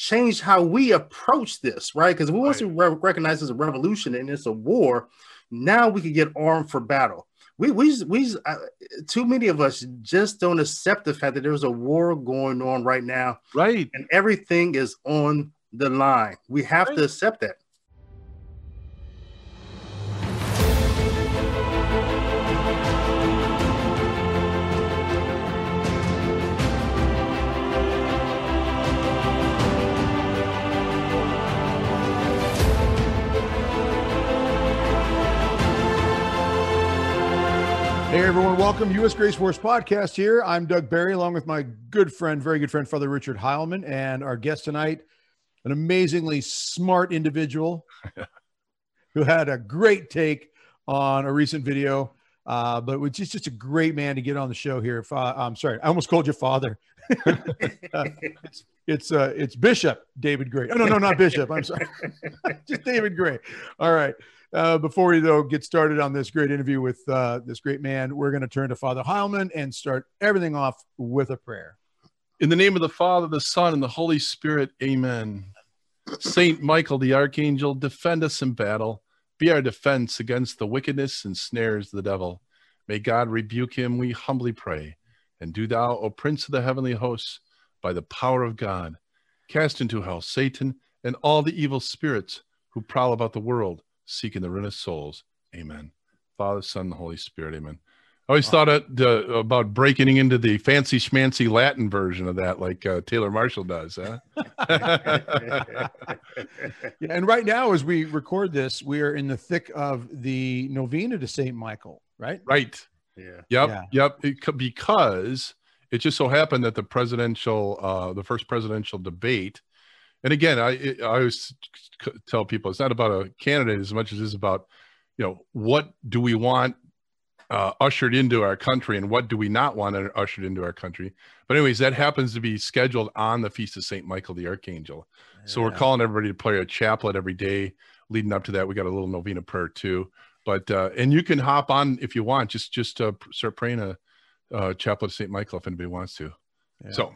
change how we approach this, right? Because we want to re- recognize as a revolution and it's a war. Now we can get armed for battle. We we we uh, too many of us just don't accept the fact that there's a war going on right now, right? And everything is on the line. We have right. to accept that. Everyone, welcome U.S. Grace Force podcast here. I'm Doug Barry, along with my good friend, very good friend, Father Richard Heilman, and our guest tonight, an amazingly smart individual who had a great take on a recent video, uh, but was just, just a great man to get on the show here. Uh, I'm sorry, I almost called you father. uh, it's it's, uh, it's Bishop David Gray. Oh no, no, not Bishop. I'm sorry, just David Gray. All right. Uh, before we though get started on this great interview with uh, this great man, we're going to turn to Father Heilman and start everything off with a prayer. In the name of the Father, the Son, and the Holy Spirit, Amen. Saint Michael the Archangel, defend us in battle. Be our defense against the wickedness and snares of the devil. May God rebuke him, we humbly pray. And do thou, O Prince of the heavenly hosts, by the power of God, cast into hell Satan and all the evil spirits who prowl about the world seeking the ruin of souls. Amen. Father, Son, the Holy Spirit. Amen. I always thought it, uh, about breaking into the fancy schmancy Latin version of that, like uh, Taylor Marshall does. Huh? yeah, and right now, as we record this, we are in the thick of the novena to Saint Michael. Right. Right. Yeah. Yep. Yeah. Yep. It, because it just so happened that the presidential, uh, the first presidential debate and again, I I always tell people it's not about a candidate as much as it is about, you know, what do we want uh, ushered into our country and what do we not want ushered into our country. But anyways, that happens to be scheduled on the feast of Saint Michael the Archangel. Yeah. So we're calling everybody to pray a chaplet every day leading up to that. We got a little novena prayer too. But uh, and you can hop on if you want. Just just uh, start praying a, a chaplet of Saint Michael if anybody wants to. Yeah. So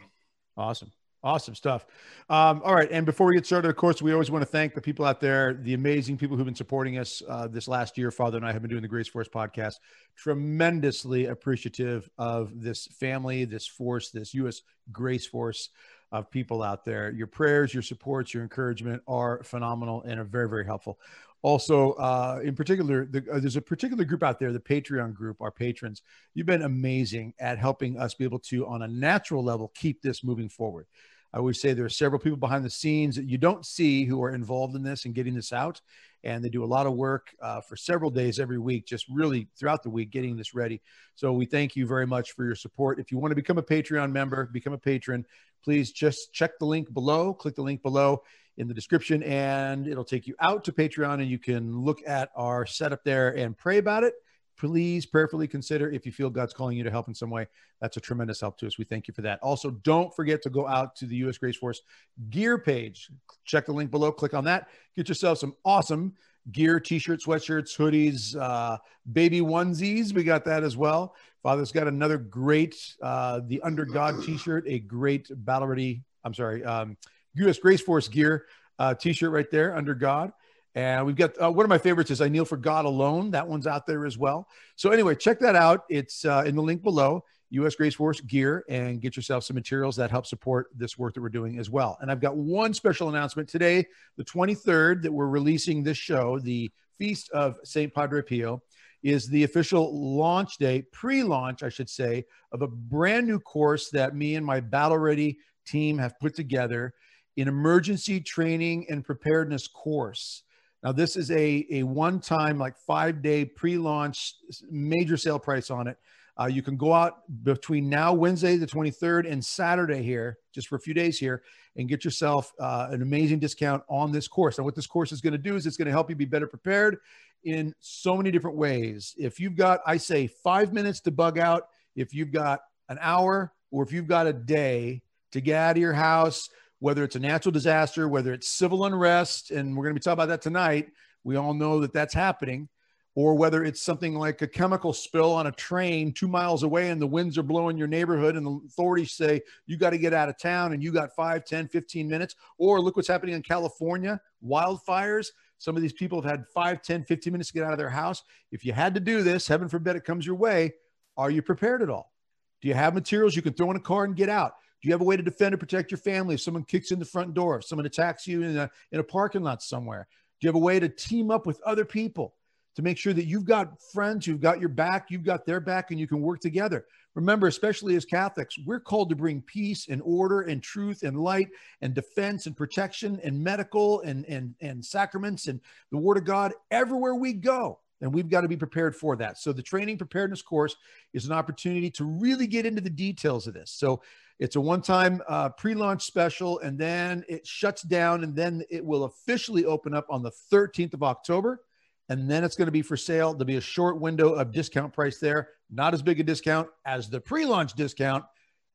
awesome. Awesome stuff. Um, all right. And before we get started, of course, we always want to thank the people out there, the amazing people who've been supporting us uh, this last year. Father and I have been doing the Grace Force podcast. Tremendously appreciative of this family, this force, this U.S. Grace Force of people out there. Your prayers, your supports, your encouragement are phenomenal and are very, very helpful. Also, uh, in particular, the, uh, there's a particular group out there, the Patreon group, our patrons. You've been amazing at helping us be able to, on a natural level, keep this moving forward. I would say there are several people behind the scenes that you don't see who are involved in this and getting this out. And they do a lot of work uh, for several days every week, just really throughout the week, getting this ready. So we thank you very much for your support. If you want to become a Patreon member, become a patron, please just check the link below, click the link below in the description, and it'll take you out to Patreon and you can look at our setup there and pray about it please prayerfully consider if you feel God's calling you to help in some way. That's a tremendous help to us. We thank you for that. Also, don't forget to go out to the U.S. Grace Force gear page. Check the link below, click on that. Get yourself some awesome gear, t-shirts, sweatshirts, hoodies, uh, baby onesies. We got that as well. Father's got another great, uh, the Under God t-shirt, a great battle ready, I'm sorry, um, U.S. Grace Force gear uh, t-shirt right there, Under God. And we've got uh, one of my favorites is I Kneel for God Alone. That one's out there as well. So, anyway, check that out. It's uh, in the link below, U.S. Grace Force gear, and get yourself some materials that help support this work that we're doing as well. And I've got one special announcement today, the 23rd, that we're releasing this show, the Feast of St. Padre Pio, is the official launch day, pre launch, I should say, of a brand new course that me and my Battle Ready team have put together an emergency training and preparedness course. Now, this is a, a one time, like five day pre launch major sale price on it. Uh, you can go out between now, Wednesday, the 23rd, and Saturday here, just for a few days here, and get yourself uh, an amazing discount on this course. And what this course is going to do is it's going to help you be better prepared in so many different ways. If you've got, I say, five minutes to bug out, if you've got an hour, or if you've got a day to get out of your house, whether it's a natural disaster, whether it's civil unrest, and we're going to be talking about that tonight. We all know that that's happening. or whether it's something like a chemical spill on a train two miles away and the winds are blowing your neighborhood and the authorities say you got to get out of town and you got 5 10 15 minutes or look what's happening in california wildfires some of these people have had 5 10 15 minutes to get out of their house if you had to do this heaven forbid it comes your way are you prepared at all do you have materials you can throw in a car and get out do you have a way to defend and protect your family if someone kicks in the front door if someone attacks you in a, in a parking lot somewhere do you have a way to team up with other people to make sure that you've got friends who've got your back, you've got their back, and you can work together. Remember, especially as Catholics, we're called to bring peace and order and truth and light and defense and protection and medical and, and, and sacraments and the word of God everywhere we go. And we've got to be prepared for that. So, the training preparedness course is an opportunity to really get into the details of this. So, it's a one time uh, pre launch special, and then it shuts down, and then it will officially open up on the 13th of October and then it's going to be for sale. There'll be a short window of discount price there, not as big a discount as the pre launch discount,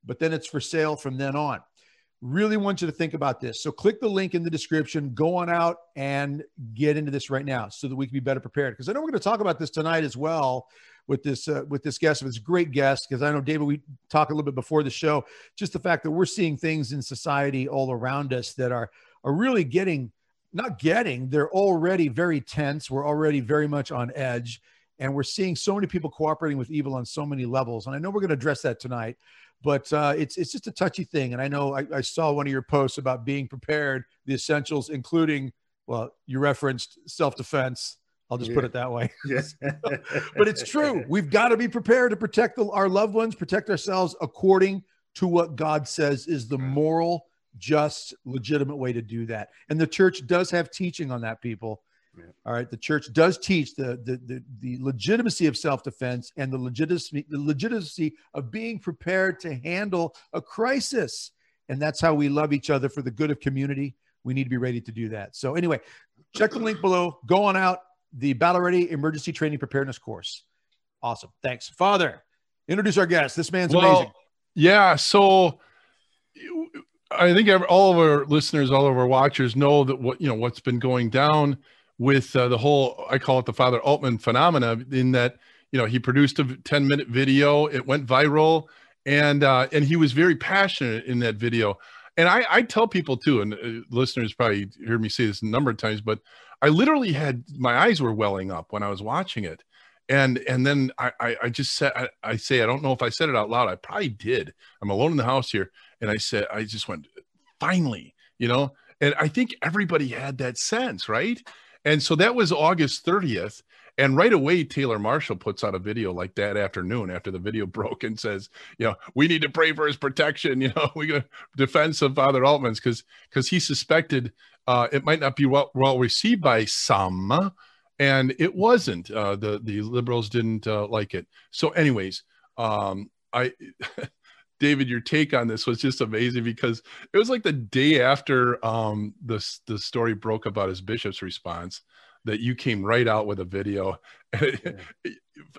but then it's for sale from then on. Really want you to think about this. So click the link in the description, go on out and get into this right now so that we can be better prepared. Because I know we're going to talk about this tonight as well with this uh, with this guest. It's a great guest because I know David. We talked a little bit before the show, just the fact that we're seeing things in society all around us that are are really getting not getting, they're already very tense. We're already very much on edge. And we're seeing so many people cooperating with evil on so many levels. And I know we're going to address that tonight, but uh, it's, it's just a touchy thing. And I know I, I saw one of your posts about being prepared, the essentials, including, well, you referenced self defense. I'll just yeah. put it that way. Yes. but it's true. We've got to be prepared to protect the, our loved ones, protect ourselves according to what God says is the mm. moral just, legitimate way to do that. And the church does have teaching on that, people. Yeah. All right. The church does teach the, the, the, the legitimacy of self defense and the legitimacy, the legitimacy of being prepared to handle a crisis. And that's how we love each other for the good of community. We need to be ready to do that. So, anyway, check the link below. Go on out the Battle Ready Emergency Training Preparedness course. Awesome. Thanks. Father, introduce our guest. This man's well, amazing. Yeah. So, I think all of our listeners, all of our watchers know that what you know what's been going down with uh, the whole I call it the Father Altman phenomena. In that you know he produced a 10 minute video, it went viral, and uh, and he was very passionate in that video. And I, I tell people too, and uh, listeners probably heard me say this a number of times, but I literally had my eyes were welling up when I was watching it and and then I, I, I just said I, I, say I don't know if I said it out loud. I probably did. I'm alone in the house here, and I said I just went finally, you know. And I think everybody had that sense, right? And so that was August 30th. And right away, Taylor Marshall puts out a video like that afternoon after the video broke and says, you know, we need to pray for his protection. You know, we got defense of Father Altman's because because he suspected uh, it might not be well, well received by some and it wasn't. Uh, the the liberals didn't uh, like it. So, anyways, um, I. David, your take on this was just amazing because it was like the day after um, the the story broke about his bishop's response that you came right out with a video. Yeah.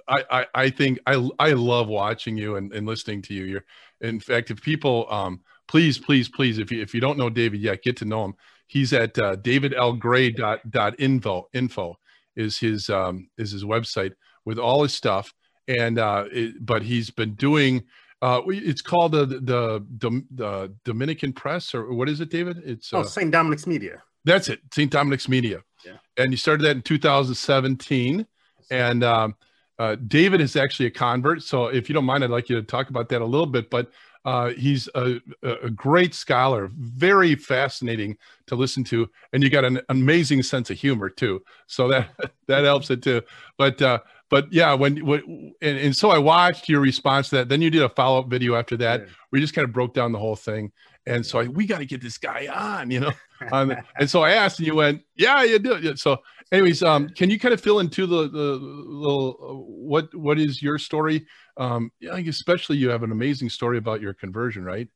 I, I, I think I I love watching you and, and listening to you. You're in fact, if people um, please please please if you if you don't know David yet, get to know him. He's at uh, davidlgray.info info is his um, is his website with all his stuff. And uh, it, but he's been doing. Uh, it's called the, the the the Dominican Press or what is it, David? It's oh uh, St. Dominic's Media. That's it, St. Dominic's Media. Yeah. And you started that in 2017, and um, uh, David is actually a convert. So if you don't mind, I'd like you to talk about that a little bit. But uh, he's a, a, great scholar, very fascinating to listen to, and you got an amazing sense of humor too. So that that helps it too. But uh, but yeah, when, when and, and so I watched your response to that. Then you did a follow up video after that. Yeah. We just kind of broke down the whole thing, and so I, we got to get this guy on, you know. Um, and so I asked, and you went, "Yeah, you do." So, anyways, um, can you kind of fill into the the little uh, what what is your story? Um, yeah, especially you have an amazing story about your conversion, right?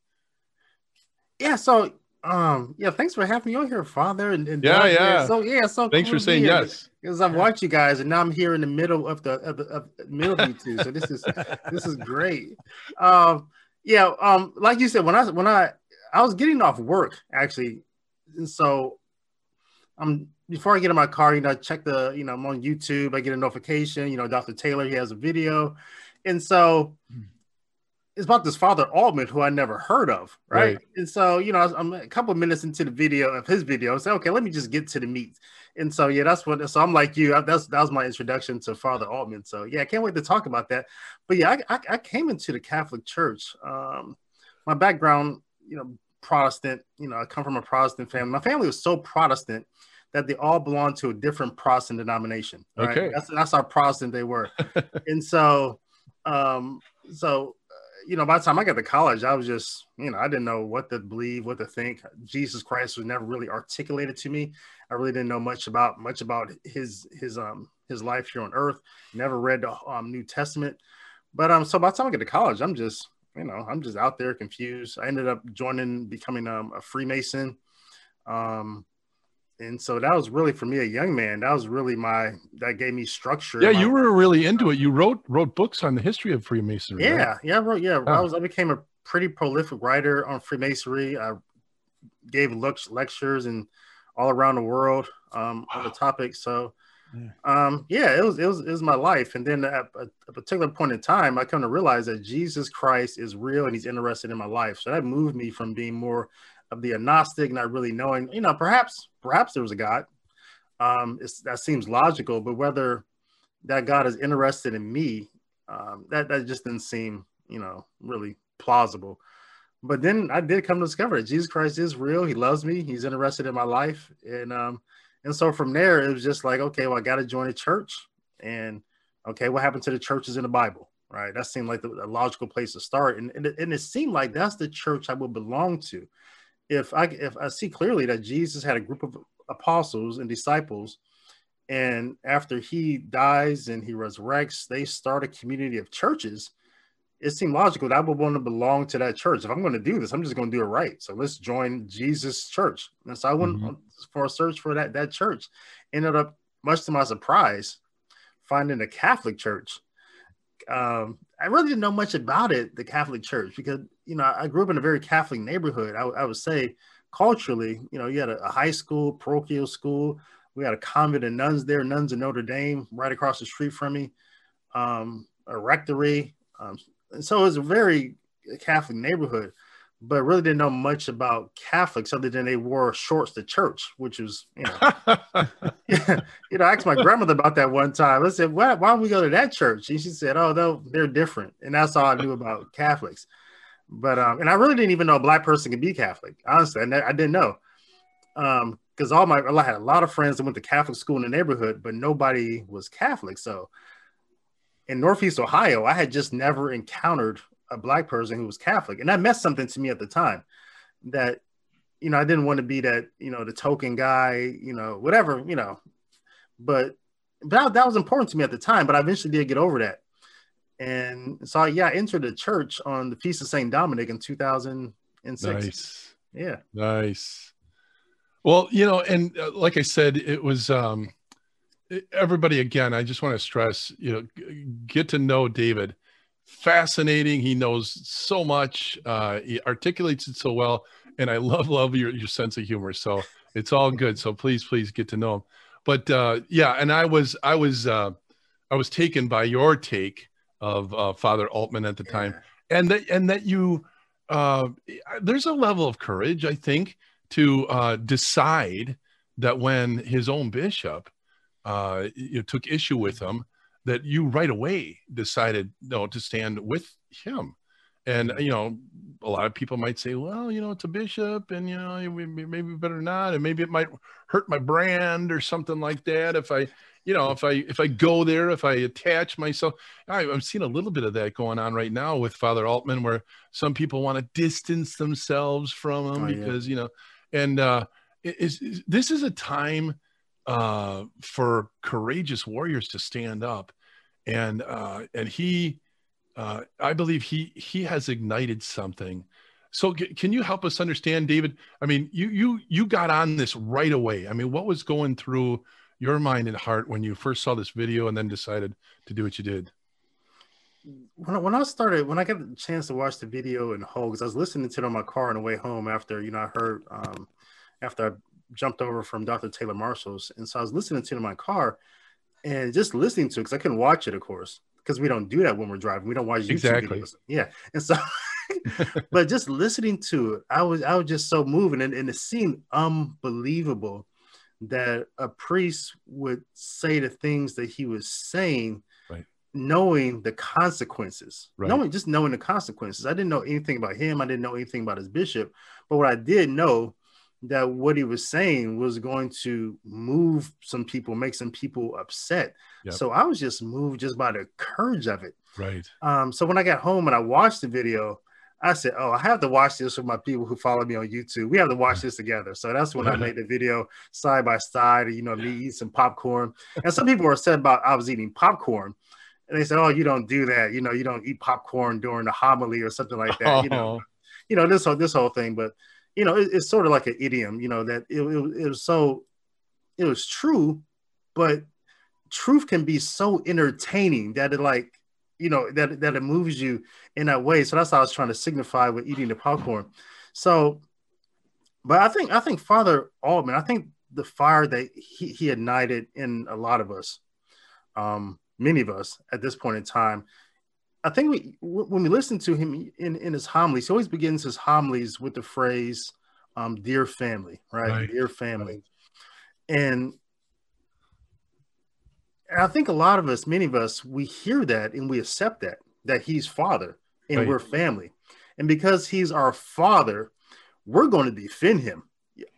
Yeah. So, um, yeah. Thanks for having me on here, Father. And, and yeah, yeah. So yeah, so thanks cool for saying yes. Because I've watched you guys, and now I'm here in the middle of the of the, of the middle of you two. So this is this is great. Um, yeah. Um, like you said, when I when I I was getting off work actually, and so I'm before I get in my car, you know, I check the, you know, I'm on YouTube, I get a notification, you know, Dr. Taylor, he has a video. And so it's about this father Altman who I never heard of, right? right. And so, you know, I'm a couple minutes into the video of his video. I say, okay, let me just get to the meat. And so, yeah, that's what. So I'm like you. That's that was my introduction to Father Altman. So yeah, I can't wait to talk about that. But yeah, I, I, I came into the Catholic Church. Um, my background, you know, Protestant. You know, I come from a Protestant family. My family was so Protestant that they all belonged to a different Protestant denomination. Right? Okay, that's that's how Protestant they were. and so, um, so you know, by the time I got to college, I was just, you know, I didn't know what to believe, what to think. Jesus Christ was never really articulated to me. I really didn't know much about much about his his um his life here on earth. Never read the um, New Testament. But um, so by the time I get to college, I'm just, you know, I'm just out there confused. I ended up joining, becoming um, a Freemason. Um, and so that was really for me a young man that was really my that gave me structure yeah you were really into it you wrote wrote books on the history of freemasonry yeah right? yeah I wrote yeah oh. i was i became a pretty prolific writer on freemasonry i gave looks lectures and all around the world um, wow. on the topic so yeah. um yeah it was it was it was my life and then at a, particular point in time i come to realize that jesus christ is real and he's interested in my life so that moved me from being more of the agnostic, not really knowing, you know, perhaps perhaps there was a God. Um, that seems logical, but whether that God is interested in me, um, that that just didn't seem, you know, really plausible. But then I did come to discover that Jesus Christ is real. He loves me. He's interested in my life, and um, and so from there it was just like, okay, well, I got to join a church, and okay, what happened to the churches in the Bible? Right, that seemed like the, a logical place to start, and and it, and it seemed like that's the church I would belong to if I if I see clearly that Jesus had a group of apostles and disciples, and after he dies and he resurrects, they start a community of churches. It seemed logical that I would want to belong to that church. If I'm going to do this, I'm just going to do it right. So let's join Jesus Church. And so I went mm-hmm. For a search for that that church. Ended up, much to my surprise, finding a Catholic church. Um, I really didn't know much about it, the Catholic Church, because you know I grew up in a very Catholic neighborhood. I, I would say culturally, you know, you had a, a, high school, parochial school. We had a convent of nuns there, nuns in Notre Dame, right across the street from me, um, a rectory. Um, and so it was a very Catholic neighborhood but really didn't know much about Catholics other than they wore shorts to church, which was, you know, you know, I asked my grandmother about that one time. I said, why, why don't we go to that church? And she said, oh, no, they're different. And that's all I knew about Catholics. But, um, and I really didn't even know a black person could be Catholic. Honestly, I, I didn't know. Um, because all my, I had a lot of friends that went to Catholic school in the neighborhood, but nobody was Catholic. So in Northeast Ohio, I had just never encountered a black person who was Catholic, and that meant something to me at the time. That you know, I didn't want to be that you know the token guy, you know, whatever, you know. But that, that was important to me at the time. But I eventually did get over that, and so yeah, I entered the church on the feast of Saint Dominic in two thousand and six. Nice. Yeah. Nice. Well, you know, and uh, like I said, it was um everybody again. I just want to stress, you know, get to know David fascinating. He knows so much. Uh, he articulates it so well, and I love love your your sense of humor. So it's all good. So please, please get to know him. But uh, yeah, and I was I was uh, I was taken by your take of uh, Father Altman at the time, and that and that you uh, there's a level of courage I think to uh, decide that when his own bishop uh, you know, took issue with him that you right away decided you know, to stand with him. And you know, a lot of people might say, "Well, you know, it's a bishop, and you know, maybe better not, and maybe it might hurt my brand or something like that if I, you know, if I if I go there, if I attach myself." I, I'm seeing a little bit of that going on right now with Father Altman, where some people want to distance themselves from him oh, because yeah. you know, and uh, is, is this is a time uh, for courageous warriors to stand up, and uh, and he, uh, I believe he he has ignited something. So can you help us understand, David? I mean, you you you got on this right away. I mean, what was going through your mind and heart when you first saw this video and then decided to do what you did? When I, when I started, when I got the chance to watch the video in whole, because I was listening to it on my car on the way home after you know I heard um, after I jumped over from Dr. Taylor Marshall's, and so I was listening to it in my car, and just listening to it because I couldn't watch it, of course, because we don't do that when we're driving. We don't watch YouTube exactly. videos. Yeah, and so, but just listening to it, I was I was just so moving, and, and it seemed unbelievable that a priest would say the things that he was saying knowing the consequences, right. knowing just knowing the consequences. I didn't know anything about him. I didn't know anything about his bishop, but what I did know that what he was saying was going to move some people, make some people upset. Yep. So I was just moved just by the courage of it. Right. Um, so when I got home and I watched the video, I said, "Oh, I have to watch this with my people who follow me on YouTube. We have to watch this together." So that's when I made the video side by side. You know, me eat some popcorn, and some people were upset about I was eating popcorn, and they said, "Oh, you don't do that. You know, you don't eat popcorn during the homily or something like that." Oh. You know, you know this whole this whole thing. But you know, it, it's sort of like an idiom. You know that it, it, it was so it was true, but truth can be so entertaining that it like you know that that it moves you in that way. So that's how I was trying to signify with eating the popcorn. So, but I think I think Father Altman, I think the fire that he, he ignited in a lot of us. Um, many of us at this point in time. I think we, when we listen to him in, in his homilies, he always begins his homilies with the phrase, um, dear family, right? right. Dear family. Right. And, and I think a lot of us, many of us, we hear that and we accept that, that he's father and right. we're family. And because he's our father, we're going to defend him.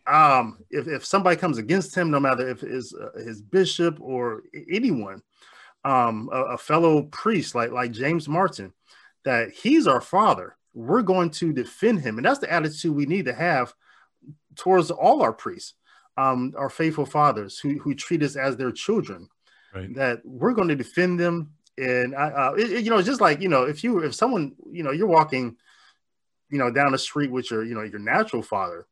Um, if, if somebody comes against him, no matter if it's uh, his bishop or anyone, um, a, a fellow priest like like James Martin, that he's our father. We're going to defend him, and that's the attitude we need to have towards all our priests, um, our faithful fathers who who treat us as their children. Right. That we're going to defend them, and uh, it, it, you know, it's just like you know, if you if someone you know you're walking, you know, down the street with your you know your natural father,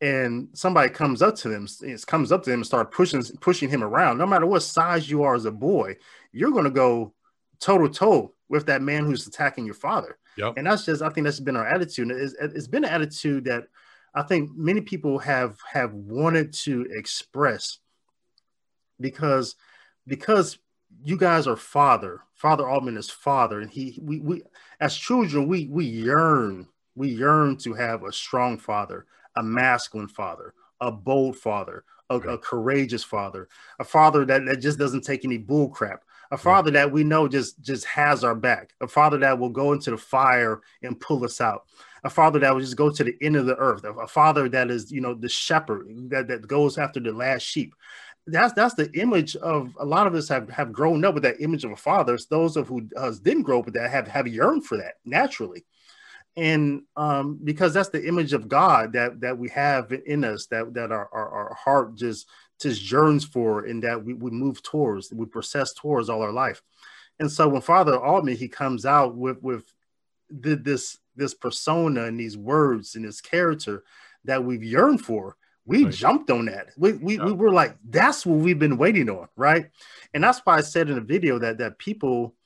and somebody comes up to them, it comes up to them and start pushing pushing him around. No matter what size you are as a boy, you're going to go toe to toe with that man who's attacking your father. Yep. And that's just, I think that's been our attitude. It's, it's been an attitude that I think many people have have wanted to express because because you guys are father. Father Altman is father, and he we we as children we we yearn we yearn to have a strong father, a masculine father, a bold father, a, a, courageous father, a father that, that just doesn't take any bull crap, a father that we know just just has our back, a father that will go into the fire and pull us out, a father that will just go to the end of the earth, a, a father that is you know the shepherd that, that goes after the last sheep. That's that's the image of a lot of us have have grown up with that image of a father. It's those of who uh, didn't grow up with that have have yearned for that naturally and um, because that's the image of God that that we have in us, that that our, our, our heart just just yearns for, and that we, we move towards, we process towards all our life. And so when Father Altman he comes out with with the, this this persona and these words and this character that we've yearned for, we right. jumped on that. We, we, yeah. we were like, that's what we've been waiting on, right? And that's why I said in the video that that people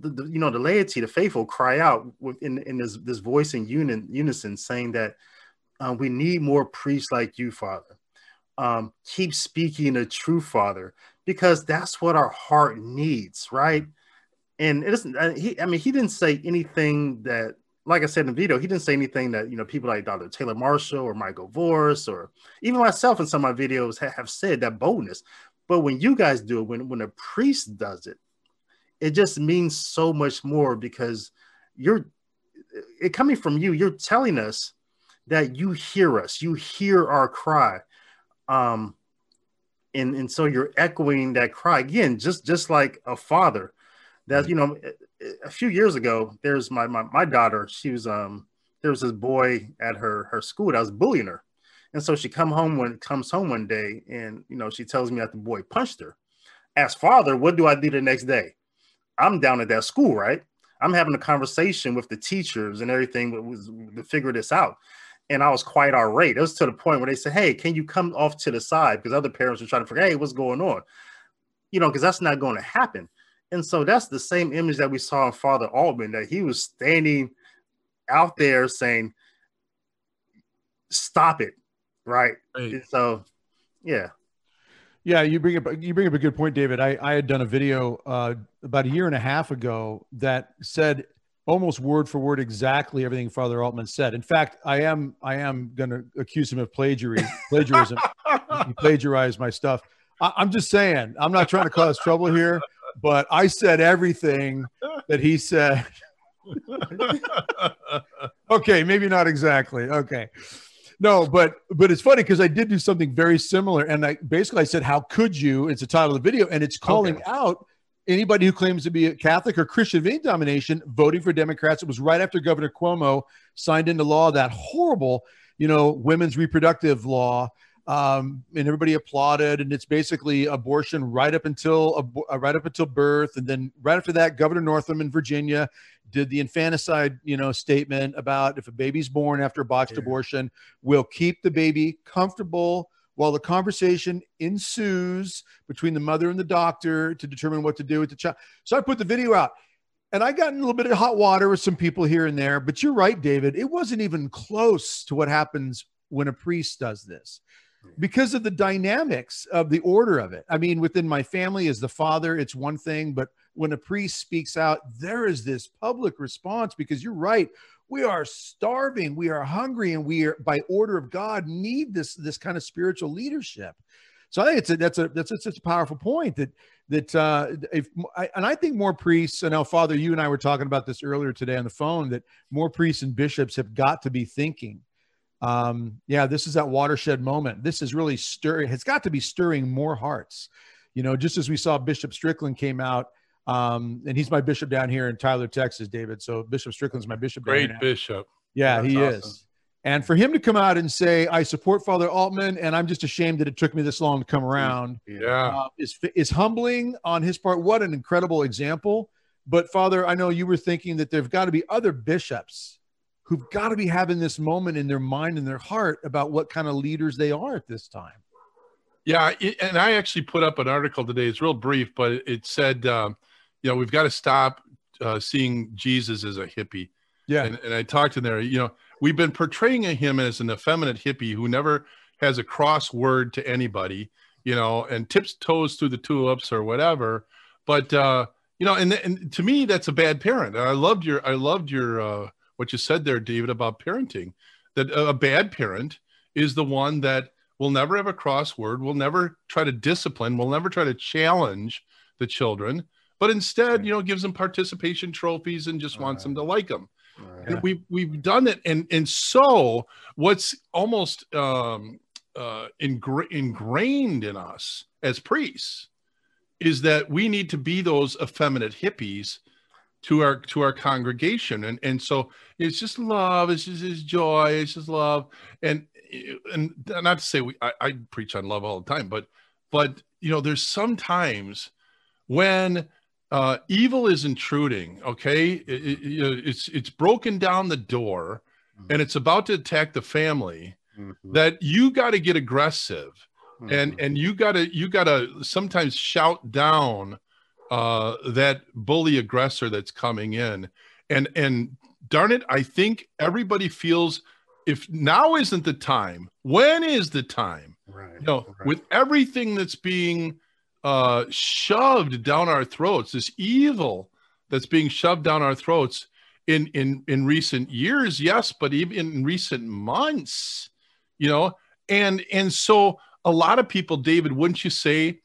the, the, you know the laity, the faithful, cry out in in this this voice in unin, unison, saying that uh, we need more priests like you, Father. Um, keep speaking the truth, Father, because that's what our heart needs, right? And it isn't. Uh, he, I mean, he didn't say anything that, like I said in the video, he didn't say anything that you know people like Dr. Taylor Marshall or Michael Voris or even myself in some of my videos have, have said that boldness. But when you guys do it, when when a priest does it, it just means so much more because you're it coming from you you're telling us that you hear us you hear our cry. Um and and so you're echoing that cry again just just like a father that you know a few years ago there's my my, my daughter she was um there was this boy at her her school that was bullying her. And so she come home when comes home one day and you know she tells me that the boy punched her. As father what do i do the next day I'm down at that school, right? I'm having a conversation with the teachers and everything that was to figure this out. And I was quite irate. It was to the point where they said, Hey, can you come off to the side? Because other parents were trying to figure, hey, what's going on? You know, because that's not going to happen. And so that's the same image that we saw in Father Altman, that he was standing out there saying, Stop it. Right. right. So, yeah. Yeah, you bring up you bring up a good point, David. I, I had done a video uh, about a year and a half ago that said almost word for word exactly everything Father Altman said. In fact, I am I am going to accuse him of plagiarism. plagiarism. he plagiarized my stuff. I, I'm just saying. I'm not trying to cause trouble here, but I said everything that he said. okay, maybe not exactly. Okay. No, but but it's funny because I did do something very similar, and I basically I said, "How could you?" It's the title of the video, and it's calling okay. out anybody who claims to be a Catholic or Christian of any domination voting for Democrats. It was right after Governor Cuomo signed into law that horrible, you know, women's reproductive law. Um, and everybody applauded, and it's basically abortion right up until uh, right up until birth, and then right after that, Governor Northam in Virginia did the infanticide, you know, statement about if a baby's born after a botched yeah. abortion, we'll keep the baby comfortable while the conversation ensues between the mother and the doctor to determine what to do with the child. So I put the video out and I got in a little bit of hot water with some people here and there, but you're right, David. It wasn't even close to what happens when a priest does this because of the dynamics of the order of it. I mean, within my family as the father, it's one thing, but when a priest speaks out, there is this public response because you're right we are starving we are hungry and we are by order of god need this this kind of spiritual leadership so i think it's a that's a that's such a powerful point that that uh if I, and i think more priests and now father you and i were talking about this earlier today on the phone that more priests and bishops have got to be thinking um yeah this is that watershed moment this is really stirring it's got to be stirring more hearts you know just as we saw bishop strickland came out um, and he's my bishop down here in Tyler, Texas, David. So Bishop Strickland's my bishop. Great bishop. Yeah, That's he awesome. is. And for him to come out and say, I support Father Altman, and I'm just ashamed that it took me this long to come around, yeah, uh, is, is humbling on his part. What an incredible example. But, Father, I know you were thinking that there've got to be other bishops who've got to be having this moment in their mind and their heart about what kind of leaders they are at this time. Yeah. It, and I actually put up an article today. It's real brief, but it said, um, you know, we've got to stop uh, seeing Jesus as a hippie. Yeah. And, and I talked in there, you know, we've been portraying him as an effeminate hippie who never has a cross word to anybody, you know, and tips toes through the tulips or whatever. But, uh, you know, and, and to me, that's a bad parent. And I loved your, I loved your, uh, what you said there, David, about parenting, that a bad parent is the one that will never have a crossword, will never try to discipline, will never try to challenge the children, but instead, you know, gives them participation trophies and just wants them to like them. Right. And we've we've done it, and and so what's almost um, uh, ingra- ingrained in us as priests is that we need to be those effeminate hippies to our to our congregation, and and so it's just love, it's just it's joy, it's just love, and and not to say we I, I preach on love all the time, but but you know, there's sometimes when uh, evil is intruding. Okay, it, it, it's it's broken down the door, mm-hmm. and it's about to attack the family. Mm-hmm. That you got to get aggressive, mm-hmm. and and you got to you got to sometimes shout down uh, that bully aggressor that's coming in, and and darn it, I think everybody feels if now isn't the time, when is the time? Right. You know, right. with everything that's being uh, shoved down our throats, this evil that's being shoved down our throats in in in recent years, yes, but even in recent months, you know, and and so a lot of people, David, wouldn't you say,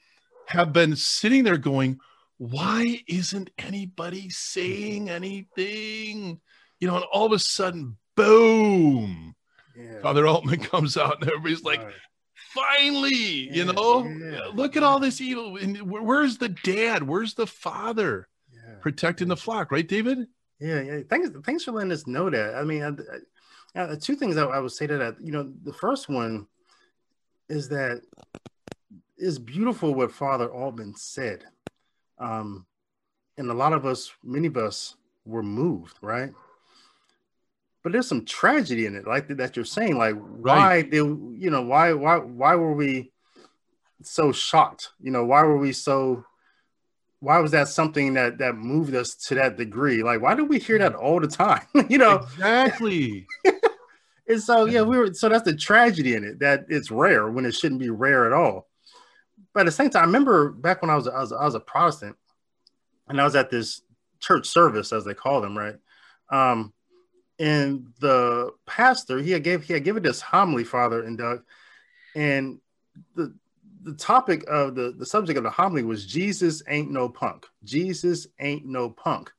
have been sitting there going, why isn't anybody saying anything? You know, and all of a sudden, boom, yeah. Father Altman comes out and everybody's like, right. Finally you know? yeah. look at all this evil. Where's the dad? Where's the father yeah. protecting the flock right david? Yeah yeah. Thanks thanks for letting us know that. I mean I, I, uh, two things I, I would say to that. You know the first one is that it's beautiful what father altman said um and a lot of us many of us were moved right but there's some tragedy in it, like that you're saying. Like, why right. did you know why why why were we so shocked? You know, why were we so? Why was that something that that moved us to that degree? Like, why do we hear that all the time? you know, exactly. and so yeah, we were so that's the tragedy in it that it's rare when it shouldn't be rare at all. But at the same time, I remember back when I was I was, I was a Protestant, and I was at this church service as they call them, right? Um, and the pastor he had gave he had given this homily, Father and Doug, and the the topic of the the subject of the homily was Jesus ain't no punk. Jesus ain't no punk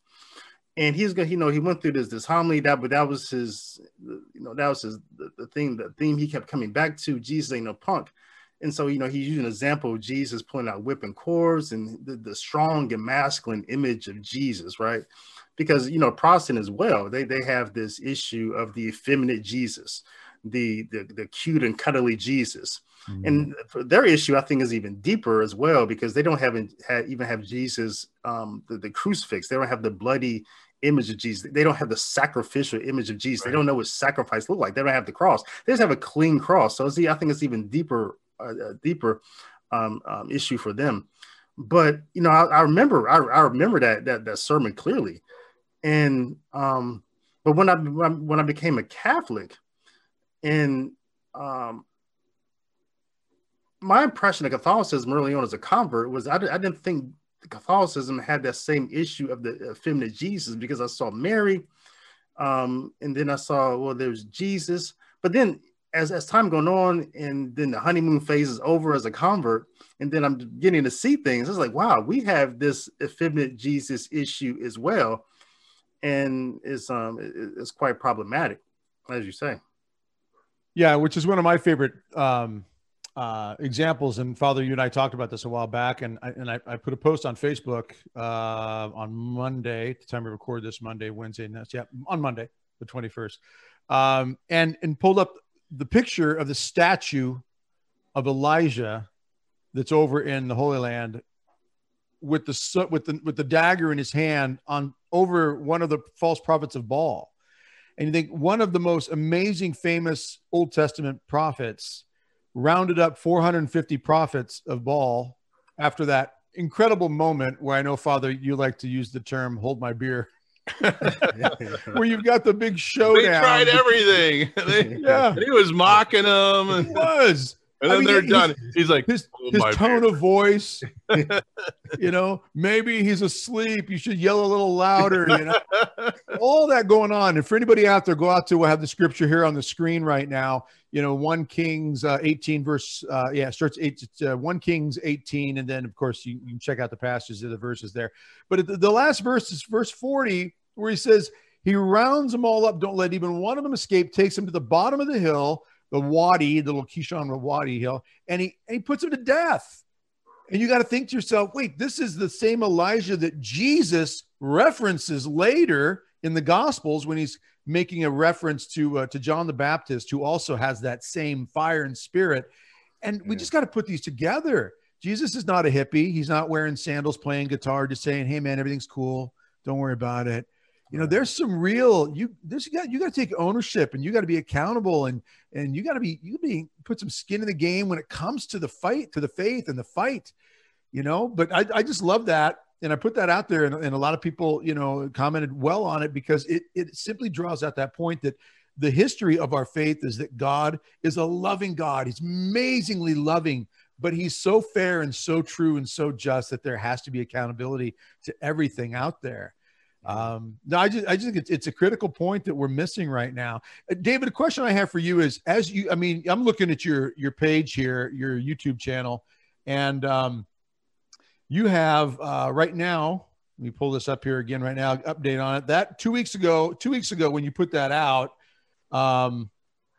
and he's gonna, you know, he went through this this homily that, but that was his, you know, that was his the, the thing, the theme he kept coming back to. Jesus ain't no punk, and so you know he's using an example of Jesus pulling out whipping cords and the, the strong and masculine image of Jesus, right? Because you know Protestant as well, they they have this issue of the effeminate Jesus, the the, the cute and cuddly Jesus. Mm-hmm. And their issue, I think, is even deeper as well because they don't have, have even have Jesus, um, the, the, crucifix. They don't have the bloody image of Jesus. They don't have the sacrificial image of Jesus. Right. They don't know what sacrifice look like. They don't have the cross. They just have a clean cross. So see, I think it's even deeper, uh, deeper um, um, issue for them. But you know, I, I remember, I, I, remember that that that sermon clearly. And um, but when I when I became a Catholic, and um, my impression of Catholicism early on as a convert was I, I didn't think Catholicism had that same issue of the effeminate Jesus because I saw Mary, um, and then I saw well, there's Jesus, but then as as time going on, and then the honeymoon phase is over as a convert, and then I'm getting to see things. It's like wow, we have this effeminate Jesus issue as well, and it's um it's quite problematic, as you say. Yeah, which is one of my favorite um, uh, examples. And Father, you and I talked about this a while back, and I, and I, I put a post on Facebook uh, on Monday, the time we record this Monday, Wednesday, that's yeah, on Monday, the 21st, um, and and pulled up the picture of the statue of Elijah that's over in the Holy Land with the with the with the dagger in his hand on over one of the false prophets of Baal. And you think one of the most amazing, famous Old Testament prophets rounded up 450 prophets of Baal after that incredible moment where I know, Father, you like to use the term hold my beer. where you've got the big showdown. They tried everything. They, yeah. he was mocking them. He was. And then I mean, they're done. He's like his, oh, his tone beard. of voice. you know, maybe he's asleep. You should yell a little louder. You know, all that going on. And for anybody out there, go out to. We'll have the scripture here on the screen right now. You know, one Kings uh, 18 verse. Uh, yeah, starts eight. Uh, one Kings 18, and then of course you, you, can check out the passages of the verses there. But the, the last verse is verse 40, where he says he rounds them all up. Don't let even one of them escape. Takes them to the bottom of the hill the Wadi, the little Kishon Wadi hill, and he and he puts them to death. And you got to think to yourself, wait, this is the same Elijah that Jesus references later in the Gospels when he's making a reference to uh, to John the Baptist, who also has that same fire and spirit. And we just got to put these together. Jesus is not a hippie. He's not wearing sandals, playing guitar, just saying, "Hey, man, everything's cool. Don't worry about it." you know there's some real you there's you got you got to take ownership and you got to be accountable and and you got to be you be put some skin in the game when it comes to the fight to the faith and the fight you know but i, I just love that and i put that out there and, and a lot of people you know commented well on it because it it simply draws out that point that the history of our faith is that god is a loving god he's amazingly loving but he's so fair and so true and so just that there has to be accountability to everything out there um, no, I just I just think it's, it's a critical point that we're missing right now. Uh, David, a question I have for you is as you I mean, I'm looking at your your page here, your YouTube channel, and um, you have uh, right now. Let me pull this up here again right now. Update on it. That two weeks ago, two weeks ago when you put that out, um,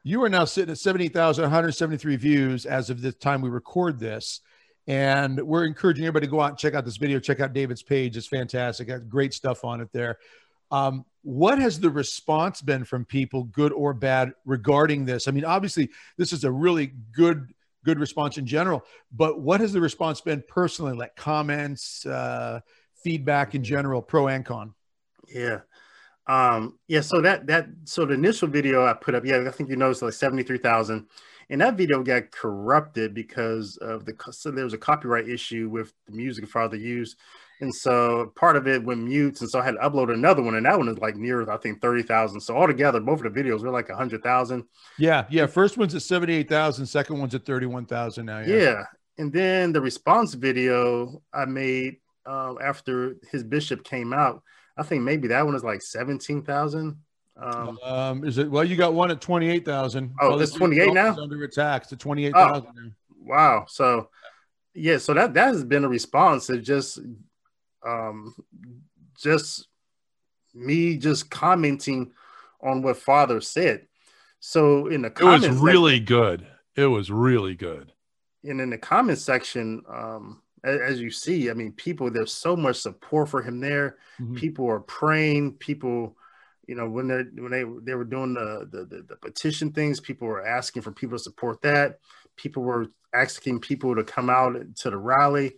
you are now sitting at 70,173 views as of the time we record this. And we're encouraging everybody to go out and check out this video. Check out David's page; it's fantastic. Got great stuff on it there. Um, what has the response been from people, good or bad, regarding this? I mean, obviously, this is a really good good response in general, but what has the response been personally, like comments, uh, feedback in general, pro and con? Yeah. Um, yeah, so that that so the initial video I put up, yeah, I think you noticed like 73,000 and that video got corrupted because of the so there was a copyright issue with the music father used and so part of it went mute, and so I had to upload another one, and that one is like near I think thirty thousand. So altogether, both of the videos were like a hundred thousand. Yeah, yeah. First one's at seventy eight thousand. Second one's at thirty one thousand now. Yeah. yeah. and then the response video I made uh, after his bishop came out, I think maybe that one is like seventeen thousand. Um, um, is it? Well, you got one at twenty eight thousand. Oh, it's twenty eight now. Under attack. It's twenty eight thousand. Oh, wow. So, yeah. So that that has been a response. It just um, just me just commenting on what father said. So in the comments, it was really section, good. It was really good. And in the comment section, um, as, as, you see, I mean, people there's so much support for him there. Mm-hmm. People are praying. People, you know, when they when they they were doing the, the the the petition things, people were asking for people to support that. People were asking people to come out to the rally.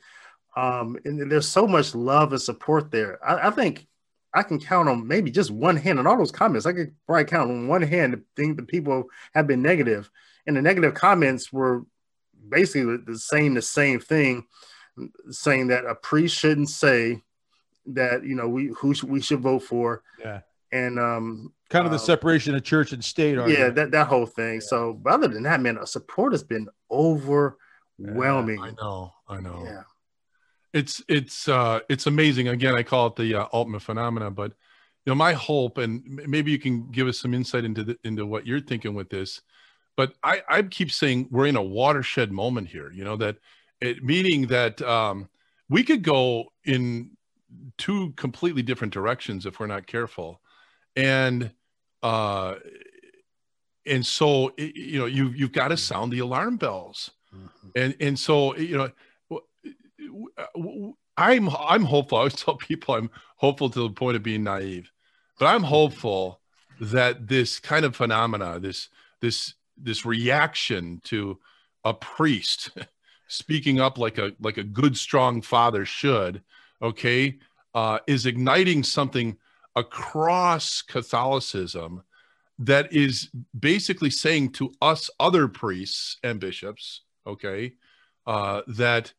Um, and there's so much love and support there. I, I, think I can count on maybe just one hand on all those comments. I could probably count on one hand the thing the people have been negative, and the negative comments were basically the same the same thing, saying that a priest shouldn't say that you know we who we should vote for. Yeah. And um, kind of the uh, separation of church and state. Yeah, that, that whole thing. Yeah. So, but other than that, man, a support has been overwhelming. Yeah, I know, I know. Yeah it's it's uh it's amazing. Again i call it the uh, Altman phenomena but you know my hope and maybe you can give us some insight into the, into what you're thinking with this but i i keep saying we're in a watershed moment here you know that it meaning that um we could go in two completely different directions if we're not careful. And uh and so you know you you've got to sound the alarm bells. Mm-hmm. and and so you know I'm I'm hopeful. I always tell people I'm hopeful to the point of being naive, but I'm hopeful that this kind of phenomena, this this this reaction to a priest speaking up like a like a good strong father should, okay, uh, is igniting something across Catholicism that is basically saying to us other priests and bishops, okay, uh, that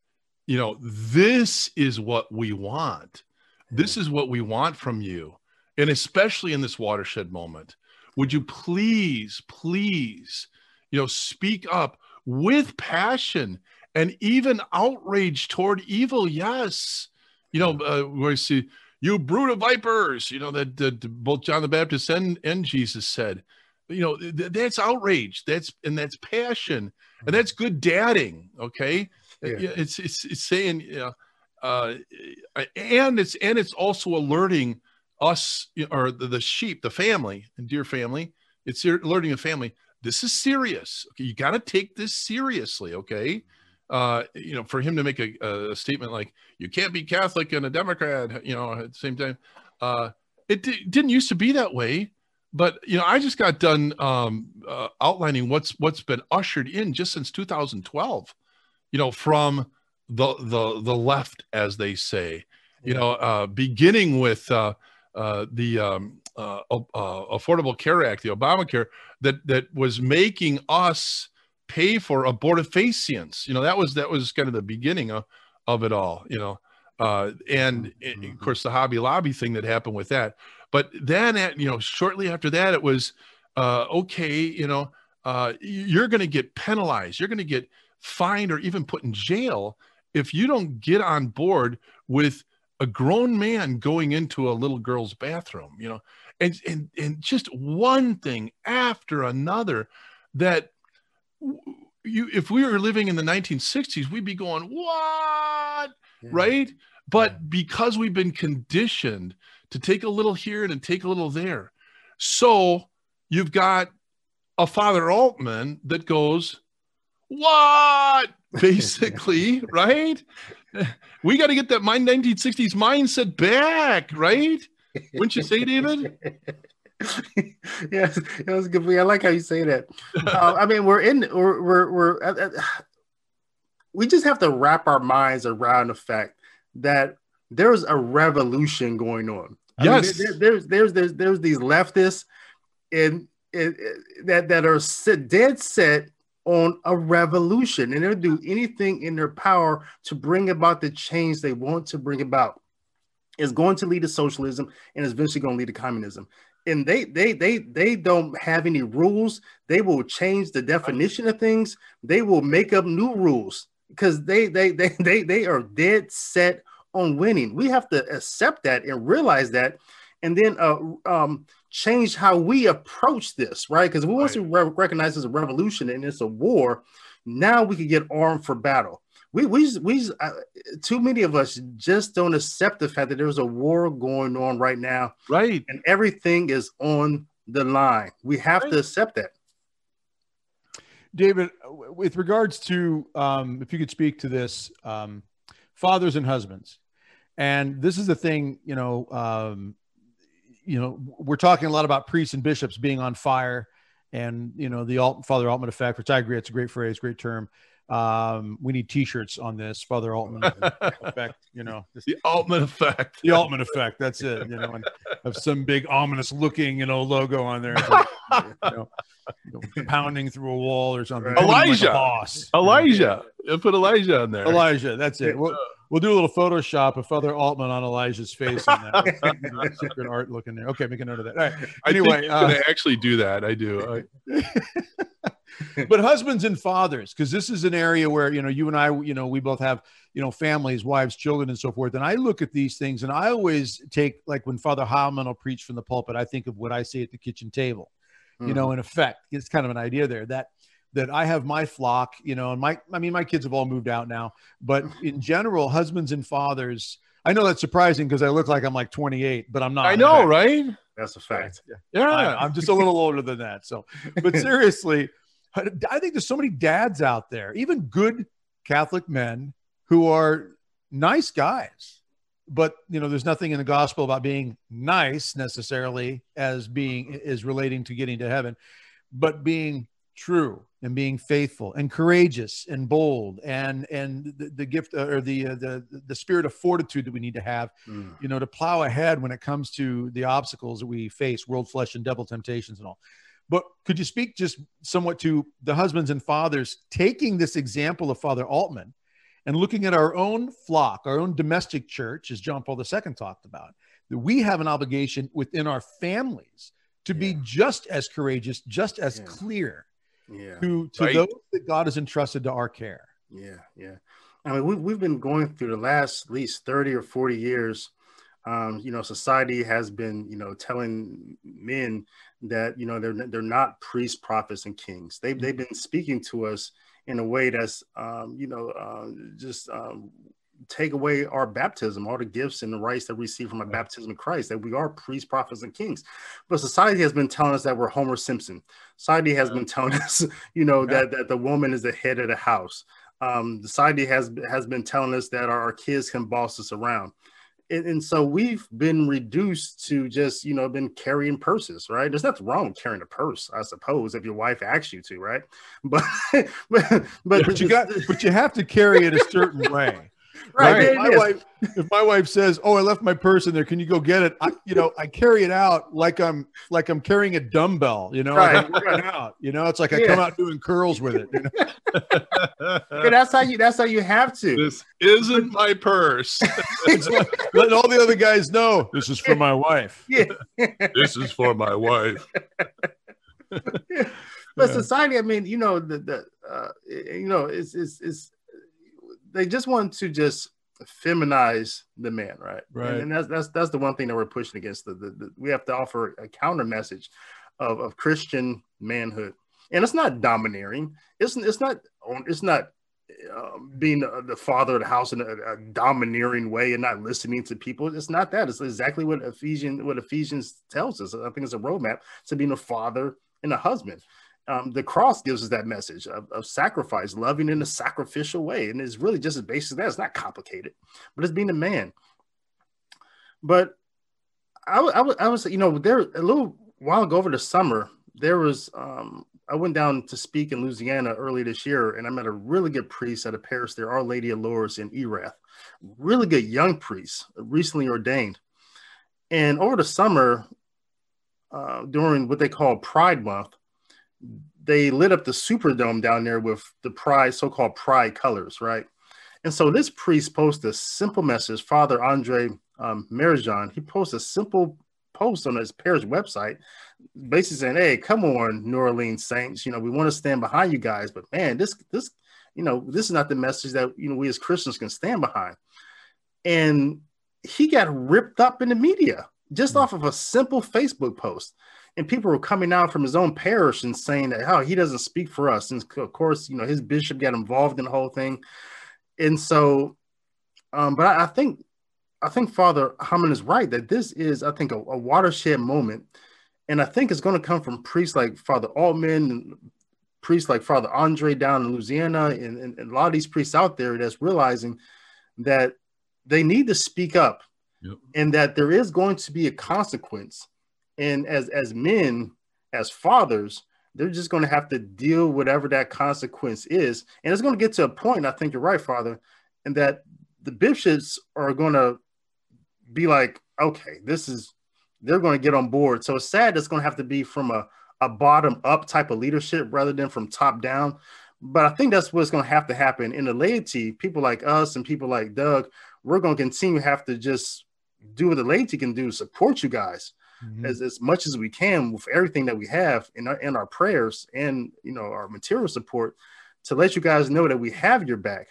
you know, this is what we want. This mm. is what we want from you. And especially in this watershed moment, would you please, please, you know, speak up with passion and even outrage toward evil? Yes. You know, mm. uh, where you see, you brood of vipers, you know, that, that both John the Baptist and, and Jesus said, you know, th- that's outrage. That's, and that's passion. And mm. that's good dadding. Okay yeah. it's it's it's saying yeah, uh, and it's and it's also alerting us or the, the sheep, the family, and dear family, it's alerting the family. This is serious. Okay, you got to take this seriously. Okay, uh, you know, for him to make a, a, statement like "you can't be Catholic and a Democrat," you know, at the same time, uh, it d- didn't used to be that way. But you know, I just got done um, uh, outlining what's what's been ushered in just since 2012 you know, from the the the left, as they say. You know, uh, beginning with uh, uh, the um, uh, uh, Affordable Care Act, the Obamacare, that that was making us pay for abortifacients. You know, that was that was kind of the beginning of, of it all. You know, uh, and, and, of course the Hobby Lobby thing that happened with that. But then, at, you know, shortly after that, it was uh, okay. You know, uh, you're going to get penalized. You're going to get fined or even put in jail if you don't get on board with a grown man going into a little girl's bathroom you know and and and just one thing after another that you if we were living in the 1960s we'd be going what yeah. right but yeah. because we've been conditioned to take a little here and take a little there so you've got a father altman that goes what? Basically, right? We got to get that my 1960s mindset back, right? Wouldn't you say, David? yes, it was good. I like how you say that. Uh, I mean, we're in, we're, we're, we're uh, uh, we just have to wrap our minds around the fact that there's a revolution going on. I yes, mean, there, there's, there's, there's, there's these leftists in that that are sit, dead set on a revolution and they'll do anything in their power to bring about the change they want to bring about. is going to lead to socialism and is eventually going to lead to communism. And they they they they don't have any rules. They will change the definition of things. They will make up new rules because they they they they they are dead set on winning. We have to accept that and realize that, and then uh, um, change how we approach this, right? Because we want right. to re- recognize as a revolution and it's a war. Now we can get armed for battle we we we uh, too many of us just don't accept the fact that there's a war going on right now, right? And everything is on the line. We have right. to accept that. David, with regards to um, if you could speak to this, um, fathers and husbands, and this is the thing, you know, um, you know, we're talking a lot about priests and bishops being on fire, and you know, the Alt, Father Altman effect, which I agree, it's a great phrase, great term. Um, we need T-shirts on this, Father Altman effect. You know, the Altman effect. The Altman effect. That's it. You know, and have some big ominous looking, you know, logo on there. you know, pounding through a wall or something. Elijah, like boss. Elijah. You put Elijah on there. Elijah. That's it. We'll, we'll do a little Photoshop of Father Altman on Elijah's face on that secret art looking there. Okay, make a note of that. All right. Anyway, I uh, actually do that. I do. I... but husbands and fathers, because this is an area where you know you and I, you know, we both have you know families, wives, children, and so forth. And I look at these things, and I always take like when Father Heilman will preach from the pulpit, I think of what I say at the kitchen table. Mm-hmm. You know, mm-hmm. in effect, it's kind of an idea there that that I have my flock, you know, and my I mean my kids have all moved out now, but in general, husbands and fathers. I know that's surprising because I look like I'm like 28, but I'm not. I know, right? That's a fact. Yeah, yeah. I, I'm just a little older than that. So, but seriously, I think there's so many dads out there, even good Catholic men who are nice guys. But you know, there's nothing in the gospel about being nice necessarily as being is relating to getting to heaven, but being true and being faithful and courageous and bold and and the, the gift uh, or the, uh, the the spirit of fortitude that we need to have mm. you know to plow ahead when it comes to the obstacles that we face world flesh and devil temptations and all but could you speak just somewhat to the husbands and fathers taking this example of Father Altman and looking at our own flock, our own domestic church, as John Paul II talked about, that we have an obligation within our families to yeah. be just as courageous, just as yeah. clear yeah. to, to right. those that God has entrusted to our care. Yeah, yeah. I mean, we, we've been going through the last at least 30 or 40 years. Um, you know, society has been, you know, telling men that you know they're they're not priests, prophets, and kings. They've they've been speaking to us in a way that's um, you know uh, just um, take away our baptism, all the gifts and the rights that we receive from a baptism in Christ, that we are priests, prophets, and kings. But society has been telling us that we're Homer Simpson. Society has been telling us, you know, yeah. that, that the woman is the head of the house. Um, society has has been telling us that our, our kids can boss us around and, and, so we've been reduced to just you know been carrying purses right? There's nothing wrong with carrying a purse i suppose if your wife asks you to right? But but but, but you got but you have to carry it a certain way Right. right. My wife, if my wife says, "Oh, I left my purse in there. Can you go get it?" I, you know, I carry it out like I'm like I'm carrying a dumbbell. You know, right. like out. You know, it's like I come out doing curls with it. You know? that's how you. That's how you have to. This isn't my purse. like, let all the other guys know this is for my wife. Yeah. this is for my wife. But society, I mean, you know, the the uh, you know, it's it's it's they just want to just feminize the man, right? Right. And, and, that's that's that's the one thing that we're pushing against. The, the, the, we have to offer a counter message of, of Christian manhood, and it's not domineering. It's it's not it's not um, being the father of the house in a, a, domineering way and not listening to people. It's not that. It's exactly what Ephesians what Ephesians tells us. I think it's a roadmap to being a father and a husband um, the cross gives us that message of, of, sacrifice, loving in a sacrificial way. And it's really just as basic as that. It's not complicated, but it's being a man. But I, was, you know, there a little while ago over the summer, there was, um, I went down to speak in Louisiana early this year, and I met a really good priest at a parish there, Our Lady of Lourdes in Erath. Really good young priest, recently ordained. And over the summer, uh, during what they call Pride Month, they lit up the Superdome down there with the Pride, so-called Pride colors, right? And so this priest posted a simple message. Father Andre um, Marijan, he posted a simple post on his parish website, basically saying, "Hey, come on, New Orleans Saints. You know, we want to stand behind you guys, but man, this this you know this is not the message that you know we as Christians can stand behind." And he got ripped up in the media just mm-hmm. off of a simple Facebook post. And people were coming out from his own parish and saying that, oh, he doesn't speak for us. And of course, you know, his bishop got involved in the whole thing. And so, um, but I, I think I think Father Heilman is right that this is, I think, a, a watershed moment. And I think it's going to come from priests like Father Altman and priests like Father Andre down in Louisiana and, and, and, a lot of these priests out there that's realizing that they need to speak up yep. and that there is going to be a consequence. And as, as men, as fathers, they're just going to have to deal whatever that consequence is. And it's going to get to a point, I think you're right, Father, and that the bishops are going to be like, okay, this is they're going to get on board. So it's sad it's going to have to be from a, a bottom up type of leadership rather than from top down. But I think that's what's going to have to happen in the laity. People like us and people like Doug, we're going to continue to have to just do what the laity can do, support you guys mm-hmm. as, as much as we can with everything that we have in our in our prayers and you know our material support to let you guys know that we have your back.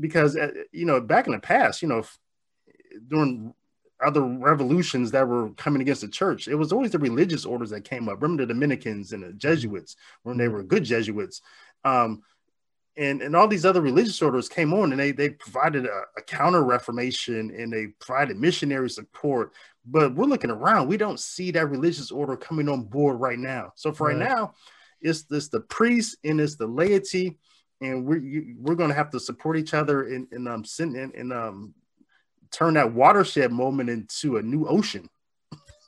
Because uh, you know, back in the past, you know, during other revolutions that were coming against the church. It was always the religious orders that came up. Remember the Dominicans and the Jesuits when they were good Jesuits. Um, and, and all these other religious orders came on and they, they provided a, a counter reformation and they provided missionary support. But we're looking around, we don't see that religious order coming on board right now. So for right, right now, it's this the priests and it's the laity, and we're you, we're going to have to support each other and in um in, in um turn that watershed moment into a new ocean.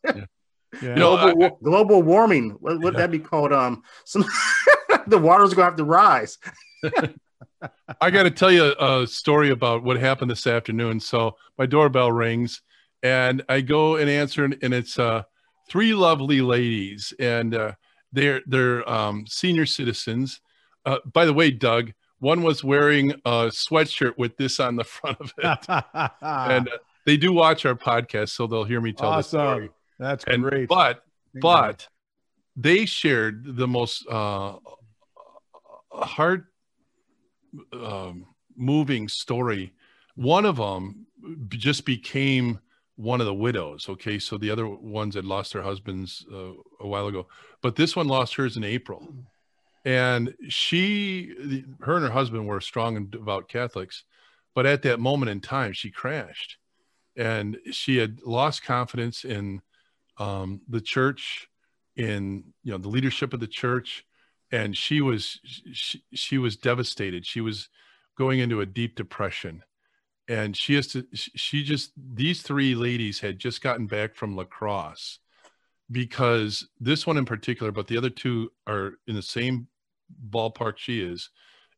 yeah. Yeah. global, I, I, global warming. What would yeah. that be called? Um, some the water's gonna have to rise. I got to tell you a story about what happened this afternoon. So my doorbell rings, and I go and answer, and it's uh, three lovely ladies, and uh, they're they're um, senior citizens. Uh, by the way, Doug, one was wearing a sweatshirt with this on the front of it, and uh, they do watch our podcast, so they'll hear me tell awesome. the story. That's and, great. But but they shared the most uh, heart um, moving story. One of them just became one of the widows. Okay, so the other ones had lost their husbands uh, a while ago, but this one lost hers in April. And she her and her husband were strong and devout catholics but at that moment in time she crashed. And she had lost confidence in um, the church in you know the leadership of the church. And she was she, she was devastated. She was going into a deep depression and she has to she just these three ladies had just gotten back from La Crosse because this one in particular but the other two are in the same ballpark she is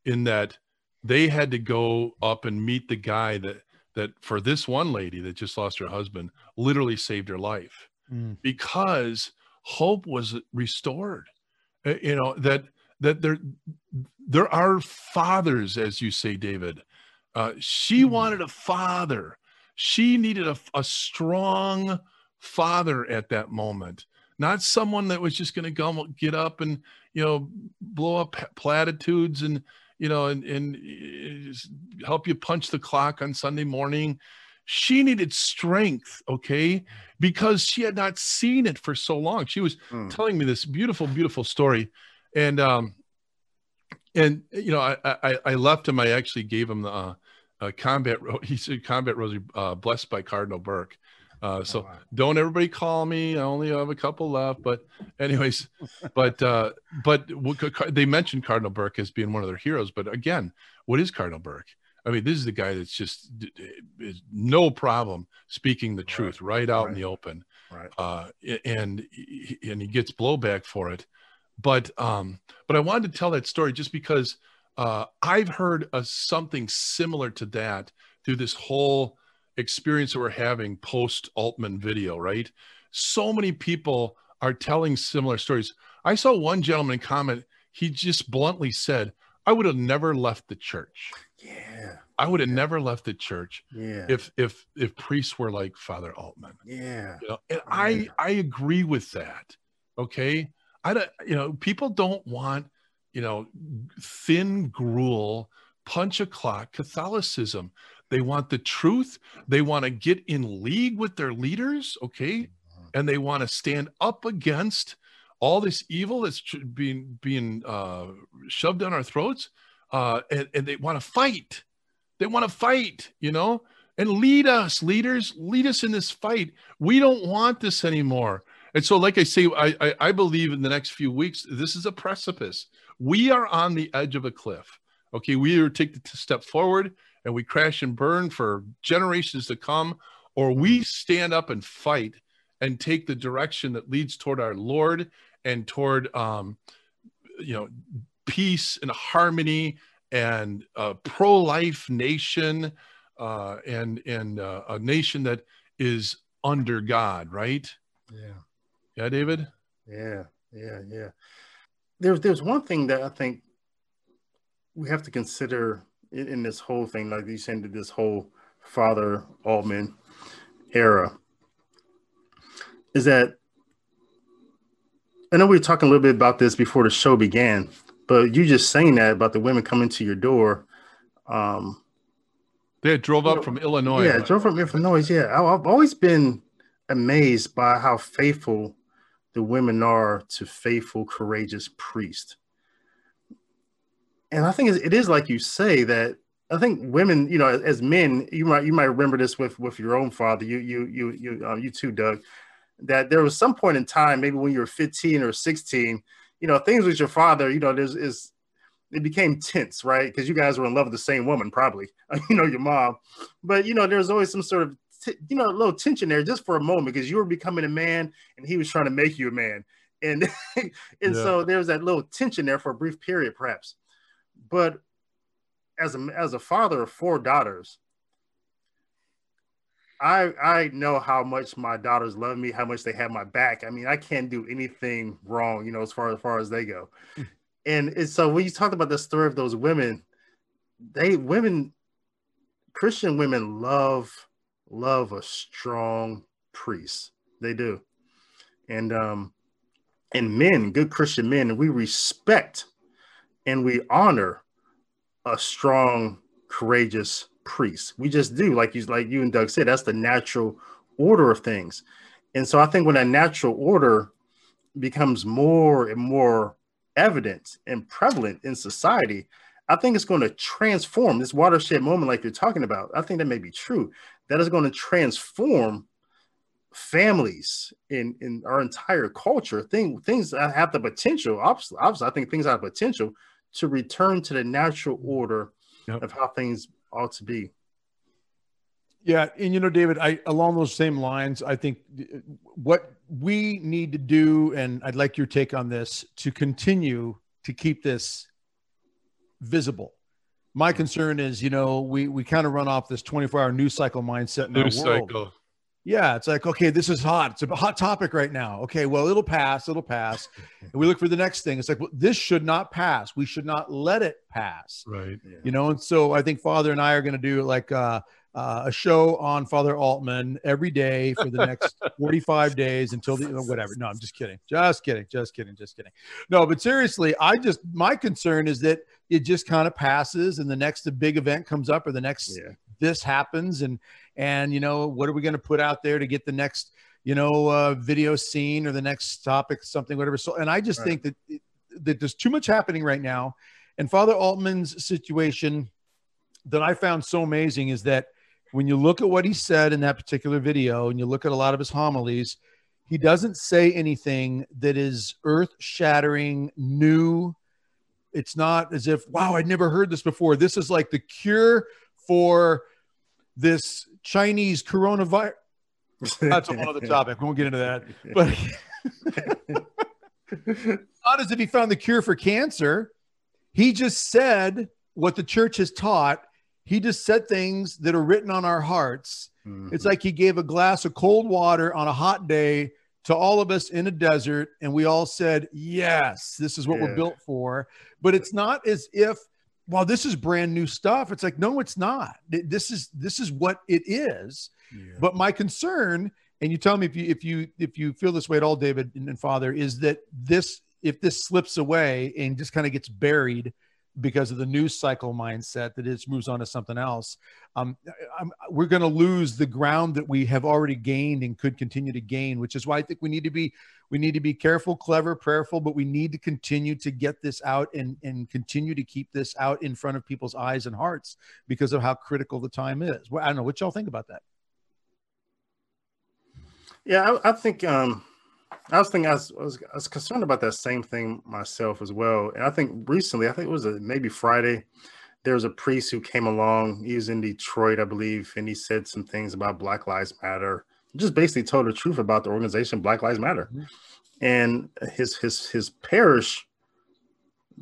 in that they had to go up and meet the guy that that for this one lady that just lost her husband literally saved her life mm. because hope was restored uh, you know that that there there are fathers as you say david uh, she mm. wanted a father. She needed a, a strong father at that moment not someone that was just going to go get up and you know blow up platitudes and you know and, and uh, help you punch the clock on sunday morning. She needed strength okay? Because she had not seen it for so long. She was mm. telling me this beautiful beautiful story. And um and you know i i, I left him i actually gave him the uh, uh, combat he said combat rosary uh, blessed by cardinal burke uh, so oh, don't everybody call me. I only have a couple left, but anyways, but uh, but they mentioned Cardinal Burke as being one of their heroes. But again, what is Cardinal Burke? I mean, this is the guy that's just is no problem speaking the truth right, right out right. in the open, right? Uh, and and he gets blowback for it. But um, but I wanted to tell that story just because uh, I've heard a, something similar to that through this whole experience that we're having post Altman video, right? So many people are telling similar stories. I saw one gentleman comment, he just bluntly said, I would have never left the church. Yeah. I would have never left the church yeah. if if if priests were like Father Altman. Yeah. You know, and I I agree with that. Okay. I don't, you know, people don't want, you know, thin gruel, punch a clock Catholicism. They want the truth. They want to get in league with their leaders. Okay. Mm-hmm. And they want to stand up against all this evil that's being being uh, shoved down our throats, uh, and, and they want to fight. They want to fight, you know, and lead us, leaders, lead us in this fight. We don't want this anymore. And so, like I say, I, I, I believe in the next few weeks, this is a precipice. We are on the edge of a cliff. Okay, we either take the step forward and we crash and burn for generations to come, or we stand up and fight and take the direction that leads toward our Lord and toward um, you know peace and harmony and a pro-life nation uh, and and uh, a nation that is under God, right? Yeah. Yeah, David. Yeah, yeah, yeah. There's there's one thing that I think we have to consider in, in this whole thing, like you said, this whole Father Altman era, is that I know we were talking a little bit about this before the show began, but you just saying that about the women coming to your door. Um, they drove up know, from Illinois. Yeah, drove from Illinois. Yeah, I, I've always been amazed by how faithful the women are to faithful, courageous priests. And I think it is like you say that I think women, you know, as men, you might you might remember this with with your own father. You you you you uh, you too, Doug that there was some point in time, maybe when you were 15 or 16, you know, things with your father, you know, there's is it became tense, right? Because you guys were in love with the same woman, probably, you know, your mom. But you know, there's always some sort of t- you know, a little tension there just for a moment because you were becoming a man and he was trying to make you a man. And and yeah. so there's that little tension there for a brief period, perhaps. But as a as a father of four daughters, I I know how much my daughters love me, how much they have my back. I mean, I can't do anything wrong, you know, as far as far as they go. Hmm. and so when you talk about the story of those women, they women, Christian women love love a strong priest. They do, and um, and men, good Christian men, we respect and we honor a strong, courageous priest. We just do, like you like you and Doug said, that's the natural order of things. And so I think when that natural order becomes more and more evident and prevalent in society, I think it's going to transform this watershed moment, like you're talking about. I think that may be true. That is going to transform families in in our entire culture. Thing, things that have the potential. Obviously, obviously, I think things have potential to return to the natural order yep. of how things ought to be. Yeah, and you know, David, I along those same lines, I think uh, what we need to do, and I'd like your take on this, to continue to keep this visible. My concern is, you know, we we kind of run off this 24-hour news cycle mindset in news our world. cycle. Yeah, it's like, okay, this is hot. It's a hot topic right now. Okay, well, it'll pass. It'll pass. and we look for the next thing. It's like, well, this should not pass. We should not let it pass. Right. Yeah. You know, and so I think Father and I are going to do like uh, uh, a show on Father Altman every day for the next 45 days until the whatever. No, I'm just kidding. Just kidding. Just kidding. Just kidding. No, but seriously, I just my concern is that it just kind of passes and the next big event comes up or the next yeah. this happens and and you know what are we going to put out there to get the next you know uh, video scene or the next topic something whatever so and i just right. think that that there's too much happening right now and father altman's situation that i found so amazing is that when you look at what he said in that particular video and you look at a lot of his homilies he doesn't say anything that is earth shattering new it's not as if wow i'd never heard this before this is like the cure for this Chinese coronavirus. That's a whole other topic. We won't get into that. But not as if he found the cure for cancer. He just said what the church has taught. He just said things that are written on our hearts. Mm-hmm. It's like he gave a glass of cold water on a hot day to all of us in a desert, and we all said, Yes, this is what yeah. we're built for. But it's not as if well, this is brand new stuff. It's like, no, it's not. This is this is what it is. Yeah. But my concern, and you tell me if you if you if you feel this way at all, David and, and Father, is that this if this slips away and just kind of gets buried because of the news cycle mindset that it moves on to something else, um, we're going to lose the ground that we have already gained and could continue to gain. Which is why I think we need to be we need to be careful, clever, prayerful, but we need to continue to get this out and and continue to keep this out in front of people's eyes and hearts because of how critical the time is. Well, I don't know what y'all think about that. Yeah, I, I think um, I was thinking I was, I was, I was concerned about that same thing myself as well. And I think recently, I think it was a, maybe Friday, there was a priest who came along. He was in Detroit, I believe, and he said some things about Black Lives Matter. Just basically told the truth about the organization Black Lives Matter. Mm-hmm. And his his his parish,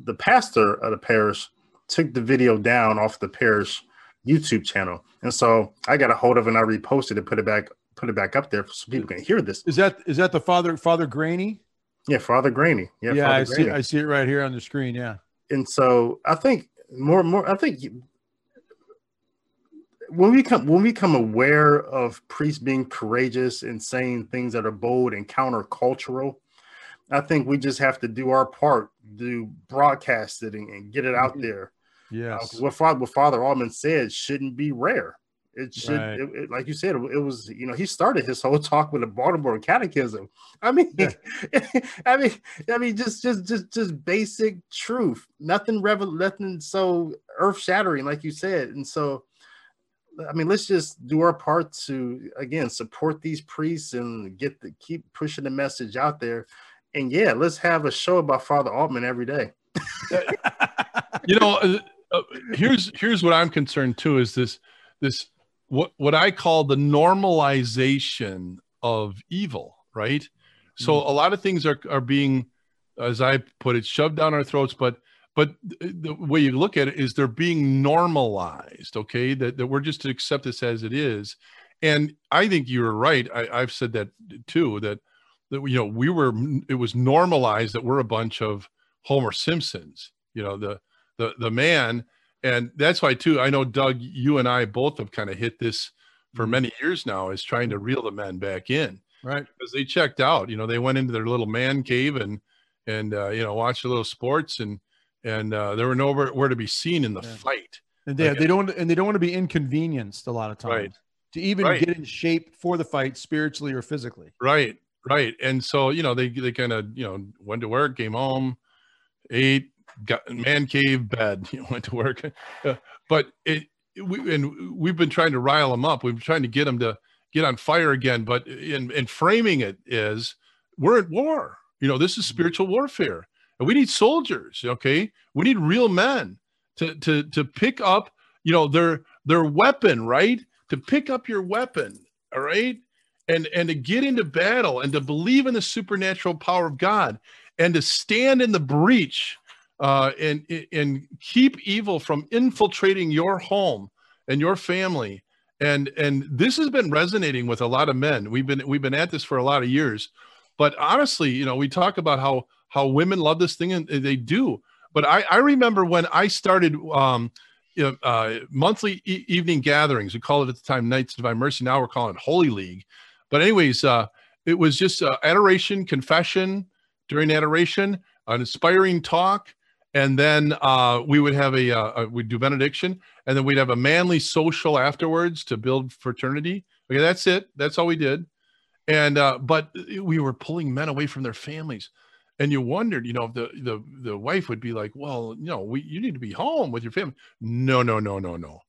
the pastor of the parish, took the video down off the parish YouTube channel. And so I got a hold of it and I reposted it, put it back put it back up there so people can hear this. Is that is that the Father Father Graney? Yeah, Father Graney. Yeah, yeah, Father I Graney. see. I see it right here on the screen. Yeah, and so I think more more. I think when we come when we become aware of priests being courageous and saying things that are bold and countercultural, I think we just have to do our part, do broadcast it and, and get it out mm-hmm. there. Yes. Uh, what Father what Father Altman said shouldn't be rare. It should, right. it, it, like you said, it, was you know he started his whole talk with a Baltimore Catechism. I mean, yeah. I mean, I mean, just just just just basic truth. Nothing revel, nothing so earth shattering, like you said. And so, I mean, let's just do our part to again support these priests and get the keep pushing the message out there. And yeah, let's have a show about Father Altman every day. you know, uh, uh, here's here's what I'm concerned too is this this what what I call the normalization of evil, right? Mm-hmm. So a lot of things are are being, as I put it, shoved down our throats, but but the way you look at it is they're being normalized, okay? That, that we're just to accept this as it is. And I think you're right. I, I've said that too, that that you know, we were it was normalized that we're a bunch of Homer Simpsons, you know, the the the man and that's why too i know doug you and i both have kind of hit this for mm-hmm. many years now is trying to reel the men back in right because they checked out you know they went into their little man cave and and uh, you know watched a little sports and and uh, there were nowhere where to be seen in the yeah. fight and they, like, they don't and they don't want to be inconvenienced a lot of times right. to even right. get in shape for the fight spiritually or physically right right and so you know they they kind of you know went to work came home ate got man cave bed. You know, went to work, uh, but it we and we've been trying to rile them up. We've been trying to get them to get on fire again. But in in framing it is we're at war. You know, this is mm-hmm. spiritual warfare, and we need soldiers. Okay, we need real men to to to pick up. You know, their their weapon, right? To pick up your weapon. All right. And, and to get into battle and to believe in the supernatural power of God and to stand in the breach uh, and and keep evil from infiltrating your home and your family. And and this has been resonating with a lot of men. We've been we've been at this for a lot of years, but honestly, you know, we talk about how how women love this thing and they do. But I I remember when I started. Um, uh, monthly e- evening gatherings. We call it at the time Nights of Divine Mercy. Now we're calling it Holy League. But anyways, uh, it was just uh, adoration, confession during adoration, an inspiring talk, and then uh, we would have a, uh, we'd do benediction and then we'd have a manly social afterwards to build fraternity. Okay that's it. That's all we did. And uh, but we were pulling men away from their families. And you wondered you know if the the the wife would be like well you know we you need to be home with your family. No no no no no.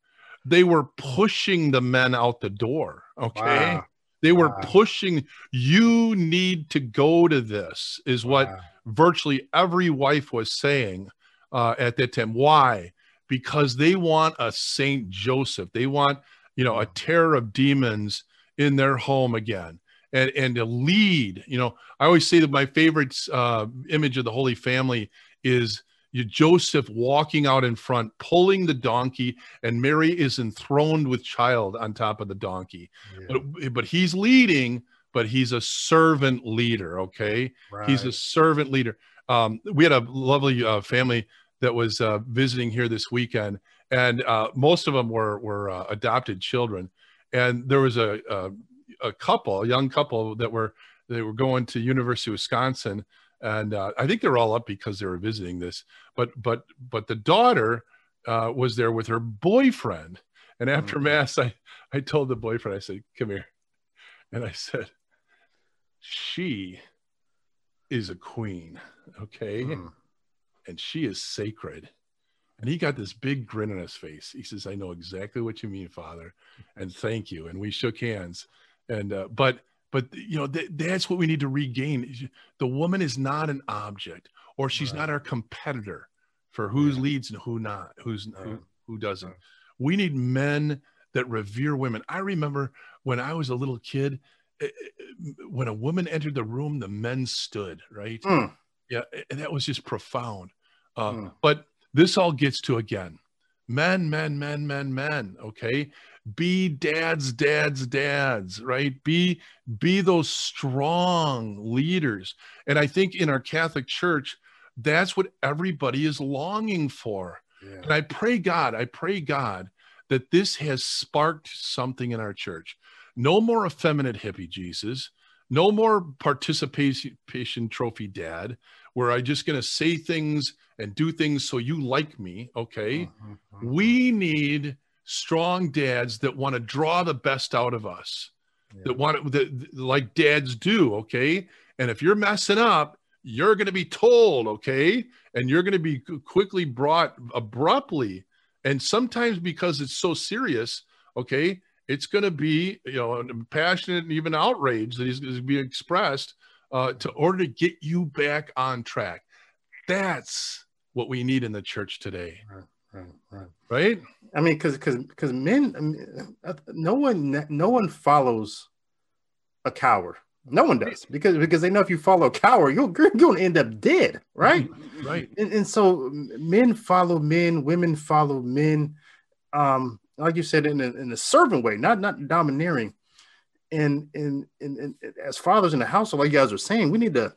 They were pushing the men out the door okay? Wow. they were wow. pushing you need to go to this is what wow. virtually every wife was saying uh, at that time. Why? Because they want a Saint Joseph. They want, you know, a terror of demons in their home again. And, and to lead, you know, I always say that my favorite uh, image of the Holy Family is you, Joseph walking out in front, pulling the donkey, and Mary is enthroned with child on top of the donkey. Yeah. But, but he's leading, but he's a servant leader. Okay, right. he's a servant leader um, we had a lovely uh, family that was uh, visiting here this weekend, and uh, most of them were were uh, adopted children. And there was a, a, a couple, a young couple that were they were going to University of Wisconsin, and uh, I think they're all up because they were visiting this. But but but the daughter uh, was there with her boyfriend, and after mm-hmm. mass, I I told the boyfriend, I said, "Come here," and I said, "She is a queen, okay." Mm and she is sacred. And he got this big grin on his face. He says, I know exactly what you mean, Father, and thank you. And we shook hands. And, uh, but, but, you know, th- that's what we need to regain. The woman is not an object, or she's right. not our competitor for who yeah. leads and who not, who's, who, who doesn't. We need men that revere women. I remember when I was a little kid, eh, eh, when a woman entered the room, the men stood, right? Mm. Yeah. And that was just profound. Uh, mm. But this all gets to again men, men, men, men, men. Okay. Be dads, dads, dads, right? Be be those strong leaders. And I think in our Catholic Church, that's what everybody is longing for. Yeah. And I pray God, I pray God that this has sparked something in our church. No more effeminate hippie Jesus. No more participation trophy dad, where I just going to say things and do things so you like me. Okay. Mm-hmm, mm-hmm. We need strong dads that want to draw the best out of us, yeah. that want to, that, like dads do. Okay. And if you're messing up, you're going to be told. Okay. And you're going to be quickly brought abruptly. And sometimes because it's so serious, okay, it's going to be, you know, passionate and even outrage that is going to be expressed uh, to order to get you back on track. That's what we need in the church today. Right, right, right. right? I mean, because because because men, I mean, uh, no one no one follows a coward. No one does because because they know if you follow a coward, you're, you're going to end up dead, right? Right. And, and so men follow men, women follow men. Um, like you said, in a, in a servant way, not not domineering. And, and and and as fathers in the household, like you guys are saying, we need to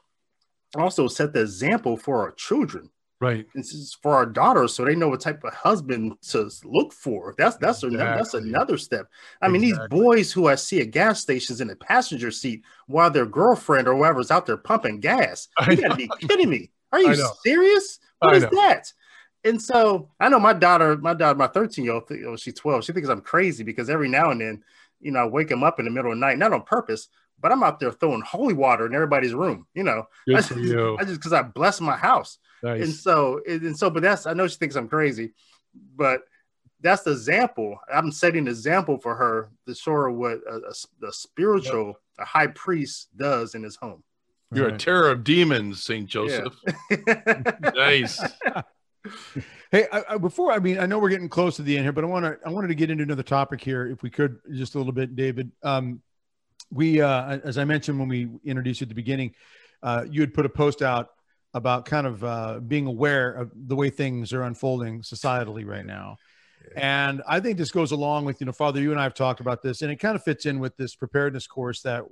also set the example for our children. Right. This is for our daughters so they know what type of husband to look for. That's that's exactly. a, that's another step. I exactly. mean these boys who i see at gas stations in the passenger seat while their girlfriend or whoever's out there pumping gas. You gotta be kidding me. Are you serious? What is that and so i know my daughter my daughter my 13 year old oh, she's 12 she thinks i'm crazy because every now and then you know i wake him up in the middle of the night not on purpose but i'm out there throwing holy water in everybody's room you know Good I, for you. I just because i bless my house Nice. And so, and so, but that's I know she thinks I'm crazy, but that's the example. I'm setting an example for her to show her what a, a, a spiritual, yep. a high priest does in his home. You're right. a terror of demons, Saint Joseph. Yeah. nice. Hey, I, I, before I mean, I know we're getting close to the end here, but I want to I wanted to get into another topic here, if we could, just a little bit, David. Um, we, uh, as I mentioned when we introduced you at the beginning, uh, you had put a post out about kind of uh, being aware of the way things are unfolding societally right now. Yeah. And I think this goes along with, you know, Father, you and I have talked about this, and it kind of fits in with this preparedness course that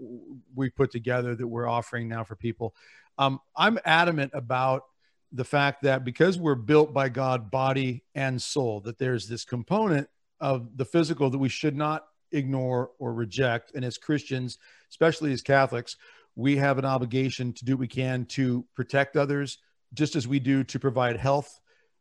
we put together that we're offering now for people. Um, I'm adamant about the fact that because we're built by God, body and soul, that there's this component of the physical that we should not ignore or reject. And as Christians, especially as Catholics, we have an obligation to do what we can to protect others, just as we do to provide health,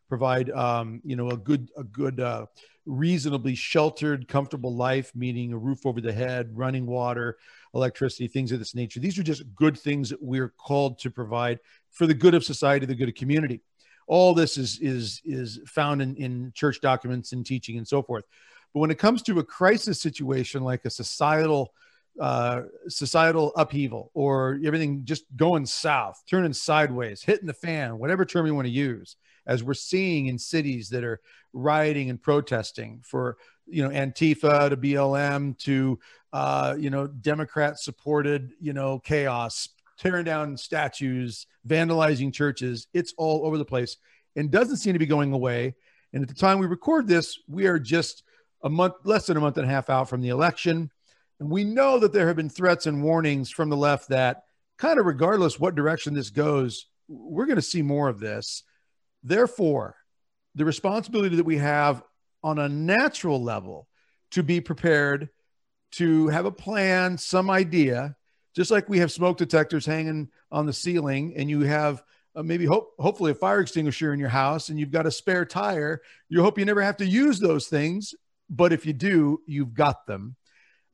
provide um, you know a good a good uh, reasonably sheltered, comfortable life, meaning a roof over the head, running water, electricity, things of this nature. These are just good things that we're called to provide for the good of society, the good of community. All this is is is found in, in church documents and teaching and so forth. But when it comes to a crisis situation like a societal uh, societal upheaval or everything just going south, turning sideways, hitting the fan, whatever term you want to use, as we're seeing in cities that are rioting and protesting for, you know, Antifa to BLM to, uh, you know, Democrat supported, you know, chaos, tearing down statues, vandalizing churches. It's all over the place and doesn't seem to be going away. And at the time we record this, we are just a month, less than a month and a half out from the election and we know that there have been threats and warnings from the left that, kind of regardless what direction this goes, we're going to see more of this. Therefore, the responsibility that we have on a natural level to be prepared to have a plan, some idea, just like we have smoke detectors hanging on the ceiling and you have uh, maybe hope, hopefully a fire extinguisher in your house and you've got a spare tire. You hope you never have to use those things, but if you do, you've got them.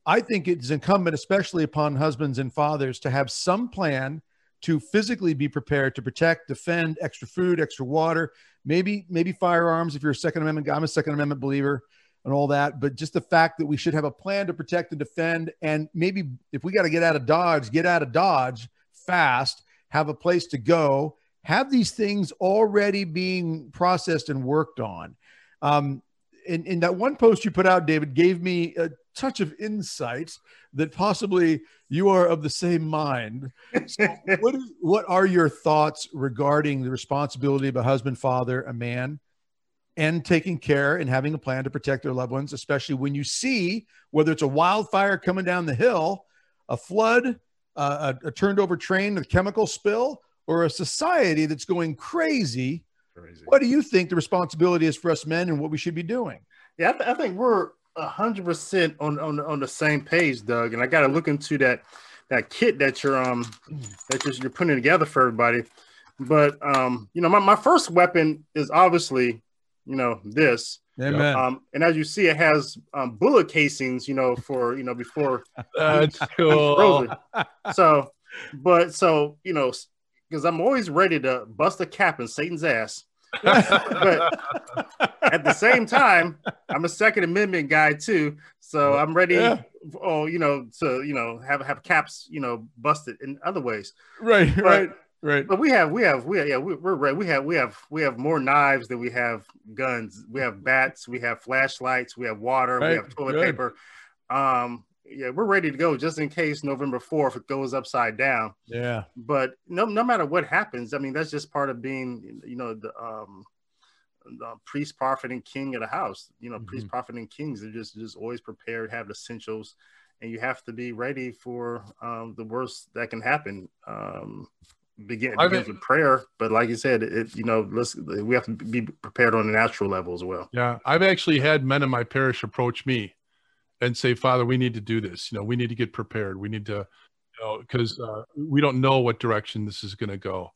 I think it's incumbent, especially upon husbands and fathers, to have some plan to physically be prepared to protect, defend, extra food, extra water, maybe maybe firearms if you're a Second Amendment guy. I'm a Second Amendment believer and all that, but just the fact that we should have a plan to protect and defend, and maybe if we got to get out of Dodge, get out of Dodge fast, have a place to go, have these things already being processed and worked on. Um, in, in that one post you put out, David, gave me a touch of insight that possibly you are of the same mind. So what, is, what are your thoughts regarding the responsibility of a husband, father, a man, and taking care and having a plan to protect their loved ones, especially when you see whether it's a wildfire coming down the hill, a flood, uh, a, a turned over train, a chemical spill, or a society that's going crazy Crazy. What do you think the responsibility is for us men and what we should be doing? Yeah, I, th- I think we're hundred percent on on on the same page, Doug. And I got to look into that that kit that you're um that you're, you're putting together for everybody. But um, you know, my, my first weapon is obviously, you know, this. Amen. Um, and as you see, it has um, bullet casings, you know, for you know before. That's cool. so, but so you know, because I'm always ready to bust a cap in Satan's ass. but at the same time, I'm a Second Amendment guy too, so I'm ready. Yeah. Oh, you know, to you know have have caps, you know, busted in other ways. Right, but, right, right. But we have, we have, we have, yeah, we, we're ready. We have, we have, we have more knives than we have guns. We have bats. We have flashlights. We have water. Right. We have toilet Good. paper. Um, yeah, we're ready to go just in case November 4th it goes upside down. Yeah. But no no matter what happens, I mean that's just part of being, you know, the um the priest, prophet, and king of the house. You know, mm-hmm. priest, prophet, and kings are just just always prepared, have essentials, and you have to be ready for um, the worst that can happen. Um, begin begins with prayer, but like you said, it you know let's we have to be prepared on a natural level as well. Yeah, I've actually had men in my parish approach me and say, Father, we need to do this. You know, we need to get prepared. We need to, you know, because uh, we don't know what direction this is going to go.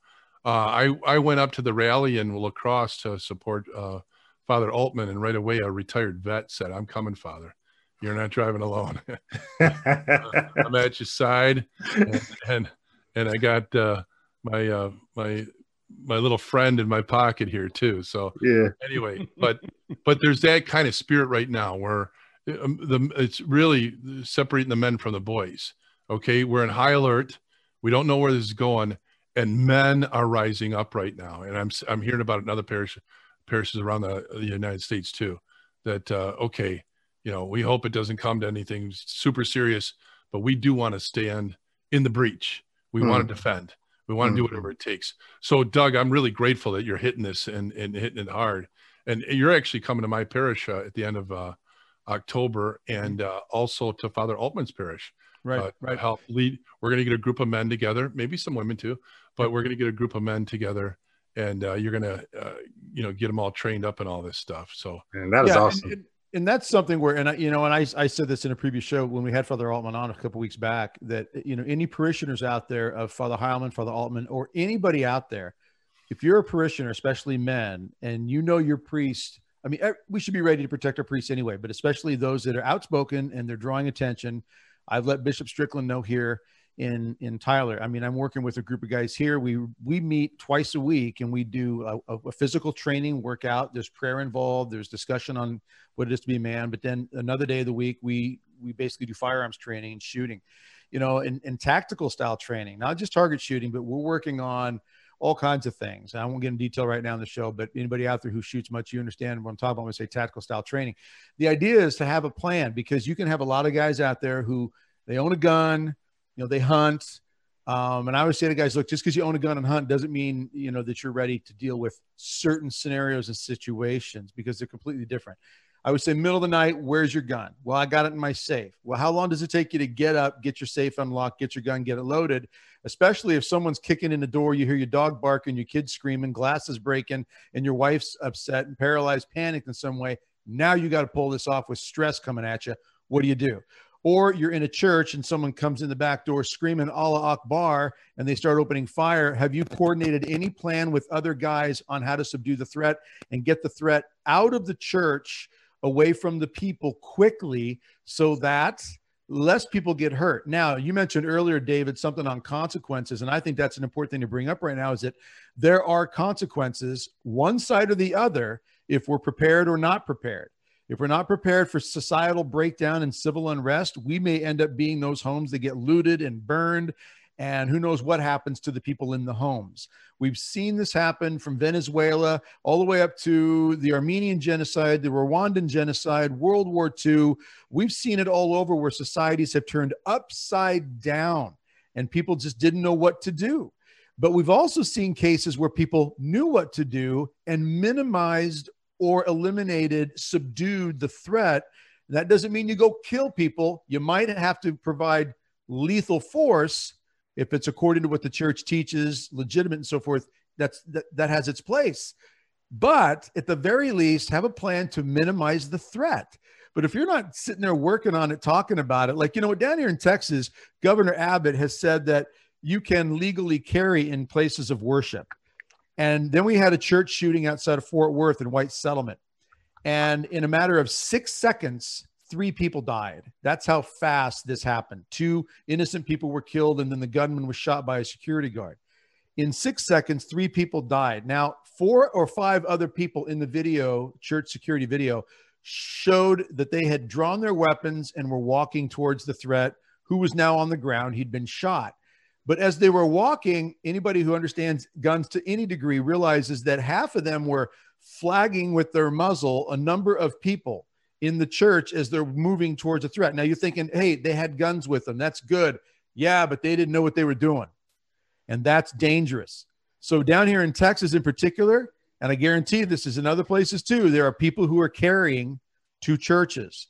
Uh, I I went up to the rally in La Crosse to support uh, Father Altman, and right away a retired vet said, "I'm coming, Father. You're not driving alone. I'm at your side." And and, and I got uh, my uh, my my little friend in my pocket here too. So yeah. Anyway, but but there's that kind of spirit right now where um, the, it's really separating the men from the boys. Okay, we're in high alert. We don't know where this is going, and men are rising up right now. And I'm I'm hearing about another parish parishes around the, the United States too. That uh, okay, you know, we hope it doesn't come to anything super serious, but we do want to stand in the breach. We mm. want to defend. We want to do mm-hmm. whatever it takes. So, Doug, I'm really grateful that you're hitting this and, and hitting it hard. And you're actually coming to my parish uh, at the end of uh, October, and uh, also to Father Altman's parish. Right, uh, right. Help lead. We're going to get a group of men together, maybe some women too, but we're going to get a group of men together, and uh, you're going to, uh, you know, get them all trained up and all this stuff. So and that is yeah, awesome. And, and, that's something where, and I, you know, and I, I said this in a previous show when we had Father Altman on a couple weeks back that you know any parishioners out there of Father Heilman, Father Altman, or anybody out there, if you're a parishioner, especially men, and you know your priest I mean, we should be ready to protect our priests anyway, but especially those that are outspoken and they're drawing attention. I've let Bishop Strickland know here in in Tyler. I mean, I'm working with a group of guys here. We we meet twice a week and we do a, a, physical training workout. There's prayer involved. There's discussion on what it is to be a man. But then another day of the week, we we basically do firearms training and shooting, you know, and, and tactical style training, not just target shooting, but we're working on all kinds of things. I won't get in detail right now in the show, but anybody out there who shoots much, you understand what I'm talking about when I say tactical style training. The idea is to have a plan because you can have a lot of guys out there who they own a gun, you know, they hunt. Um, and I always say to guys, look, just because you own a gun and hunt doesn't mean, you know, that you're ready to deal with certain scenarios and situations because they're completely different. I would say middle of the night, where's your gun? Well, I got it in my safe. Well, how long does it take you to get up, get your safe unlocked, get your gun, get it loaded? Especially if someone's kicking in the door, you hear your dog barking, your kids screaming, glasses breaking, and your wife's upset and paralyzed, panicked in some way. Now you got to pull this off with stress coming at you. What do you do? Or you're in a church and someone comes in the back door screaming Allah Akbar and they start opening fire. Have you coordinated any plan with other guys on how to subdue the threat and get the threat out of the church away from the people quickly so that less people get hurt. Now, you mentioned earlier, David, something on consequences. And I think that's an important thing to bring up right now is that there are consequences, one side or the other, if we're prepared or not prepared. If we're not prepared for societal breakdown and civil unrest, we may end up being those homes that get looted and burned and who knows what happens to the people in the homes. We've seen this happen from Venezuela all the way up to the Armenian genocide, the Rwandan genocide, World War II. We've seen it all over where societies have turned upside down and people just didn't know what to do. But we've also seen cases where people knew what to do and minimized or eliminated, subdued the threat. That doesn't mean you go kill people. You might have to provide lethal force if it's according to what the church teaches, legitimate and so forth, that's that, that has its place. But at the very least, have a plan to minimize the threat. But if you're not sitting there working on it, talking about it, like, you know, down here in Texas, Governor Abbott has said that you can legally carry in places of worship. And then we had a church shooting outside of Fort Worth in White Settlement. And in a matter of six seconds, three people died. That's how fast this happened. Two innocent people were killed, and then the gunman was shot by a security guard. In six seconds, three people died. Now, four or five other people in the video, church security video, showed that they had drawn their weapons and were walking towards the threat, who was now on the ground. He'd been shot. But as they were walking, anybody who understands guns to any degree realizes that half of them were flagging with their muzzle a number of people in the church as they're moving towards a threat. Now you're thinking, hey, they had guns with them. That's good. Yeah, but they didn't know what they were doing. And that's dangerous. So down here in Texas in particular, and I guarantee this is in other places too, there are people who are carrying to churches.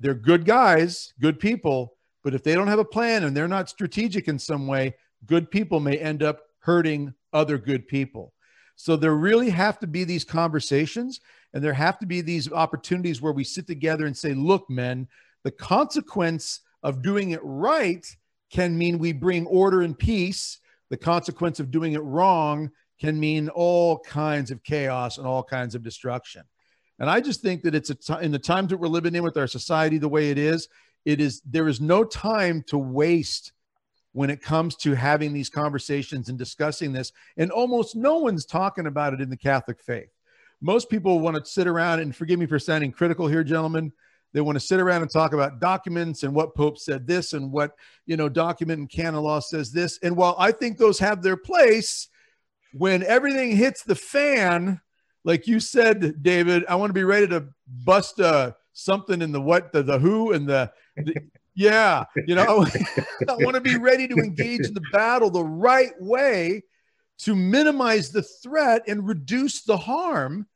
They're good guys, good people, but if they don't have a plan and they're not strategic in some way, good people may end up hurting other good people. So there really have to be these conversations and there have to be these opportunities where we sit together and say, look, men, the consequence of doing it right can mean we bring order and peace. The consequence of doing it wrong can mean all kinds of chaos and all kinds of destruction. And I just think that it's a t- in the times that we're living in with our society the way it is, it is there is no time to waste when it comes to having these conversations and discussing this. And almost no one's talking about it in the Catholic faith most people want to sit around and forgive me for sounding critical here, gentlemen. They want to sit around and talk about documents and what Pope said this and what, you know, document and canon law says this. And while I think those have their place, when everything hits the fan, like you said, David, I want to be ready to bust uh, something in the what, the, the who and the, the yeah, you know, I want to be ready to engage in the battle the right way to minimize the threat and reduce the harm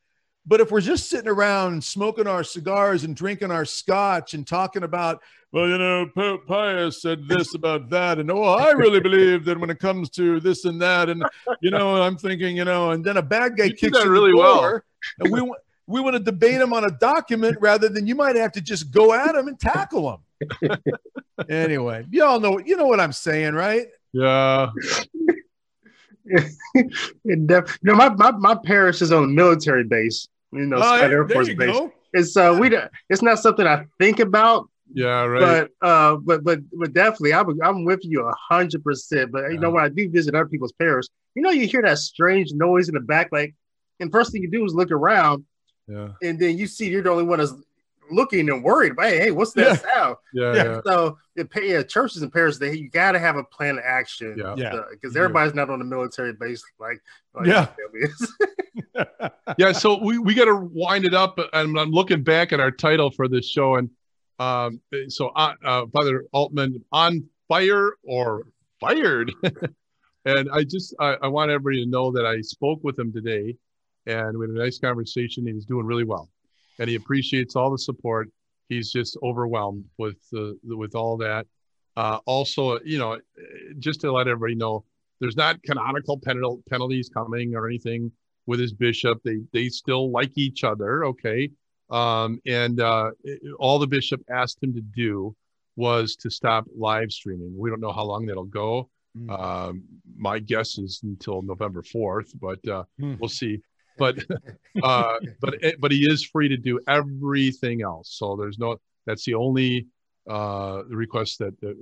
but if we're just sitting around smoking our cigars and drinking our scotch and talking about, well, you know, Pope Pius said this about that, and oh, I really believe that when it comes to this and that, and you know, I'm thinking, you know, and then a bad guy you kicks that really well, and we we want to debate him on a document rather than you might have to just go at him and tackle him. anyway, you all know you know what I'm saying, right? Yeah. it def- you know, my, my, my parish is on a military base you know, uh, Air Force Base. Go. It's uh, we it's not something I think about. Yeah, right. But uh, but but but definitely, I'm I'm with you a hundred percent. But you know, when I do visit other people's parish, you know, you hear that strange noise in the back, like, and first thing you do is look around. Yeah. And then you see you're the only one that's looking and worried. Hey, hey, what's that yeah. sound? Yeah, yeah. So it, yeah, churches and parishes, they you got to have a plan of action. Yeah, yeah. Because everybody's not on the military base like, like yeah. yeah. So we we got to wind it up, and I'm looking back at our title for this show, and um, so uh, uh, Father Altman on fire or fired. and I just I, I want everybody to know that I spoke with him today, and we had a nice conversation. He was doing really well. And he appreciates all the support. He's just overwhelmed with the with all that. Uh, also, you know, just to let everybody know, there's not canonical penalties coming or anything with his bishop. They they still like each other, okay. Um, and uh, all the bishop asked him to do was to stop live streaming. We don't know how long that'll go. Mm. Um, my guess is until November 4th, but uh, mm. we'll see. But uh, but eh, but he is free to do everything else. So there's no. That's the only uh, request that the,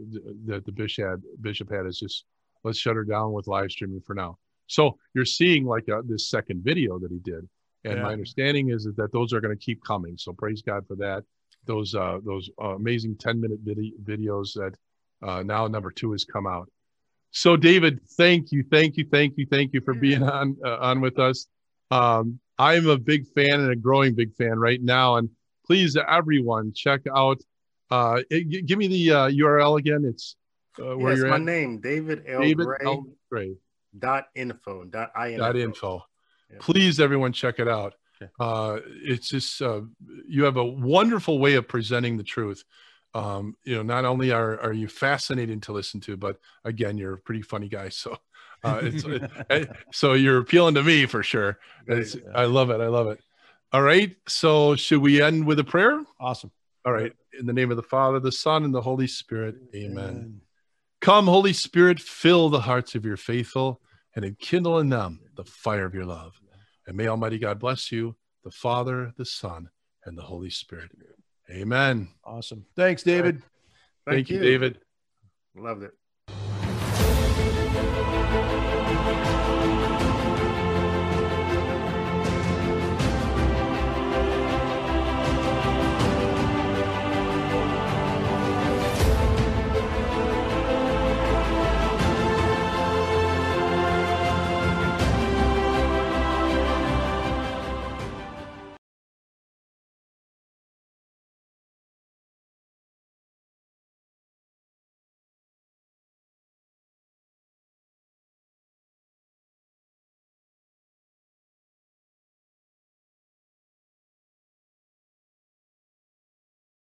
that the bishop had. Bishop had is just let's shut her down with live streaming for now. So you're seeing like a, uh, this second video that he did, and yeah. my understanding is that those are going to keep coming. So praise God for that. Those uh, those uh, amazing 10 minute vid- videos that uh, now number two has come out. So David, thank you, thank you, thank you, thank you for being on uh, on with us. Um, I'm a big fan and a growing big fan right now, and please everyone check out. Uh, it, give me the uh, URL again. It's uh, where yes, you're my at. name, David L. David Gray. L. Gray. Dot info. Dot info. Dot info. Please, everyone, check it out. Okay. Uh, it's just uh, you have a wonderful way of presenting the truth. Um, you know, not only are are you fascinating to listen to, but again, you're a pretty funny guy. So, uh, it's it, so you're appealing to me for sure. It's, I love it. I love it. All right. So, should we end with a prayer? Awesome. All right. In the name of the Father, the Son, and the Holy Spirit. Amen. Amen. Come, Holy Spirit, fill the hearts of your faithful and enkindle in them the fire of your love. And may Almighty God bless you, the Father, the Son, and the Holy Spirit. Amen. Awesome. Thanks, David. Thank, Thank you, you, David. Loved it.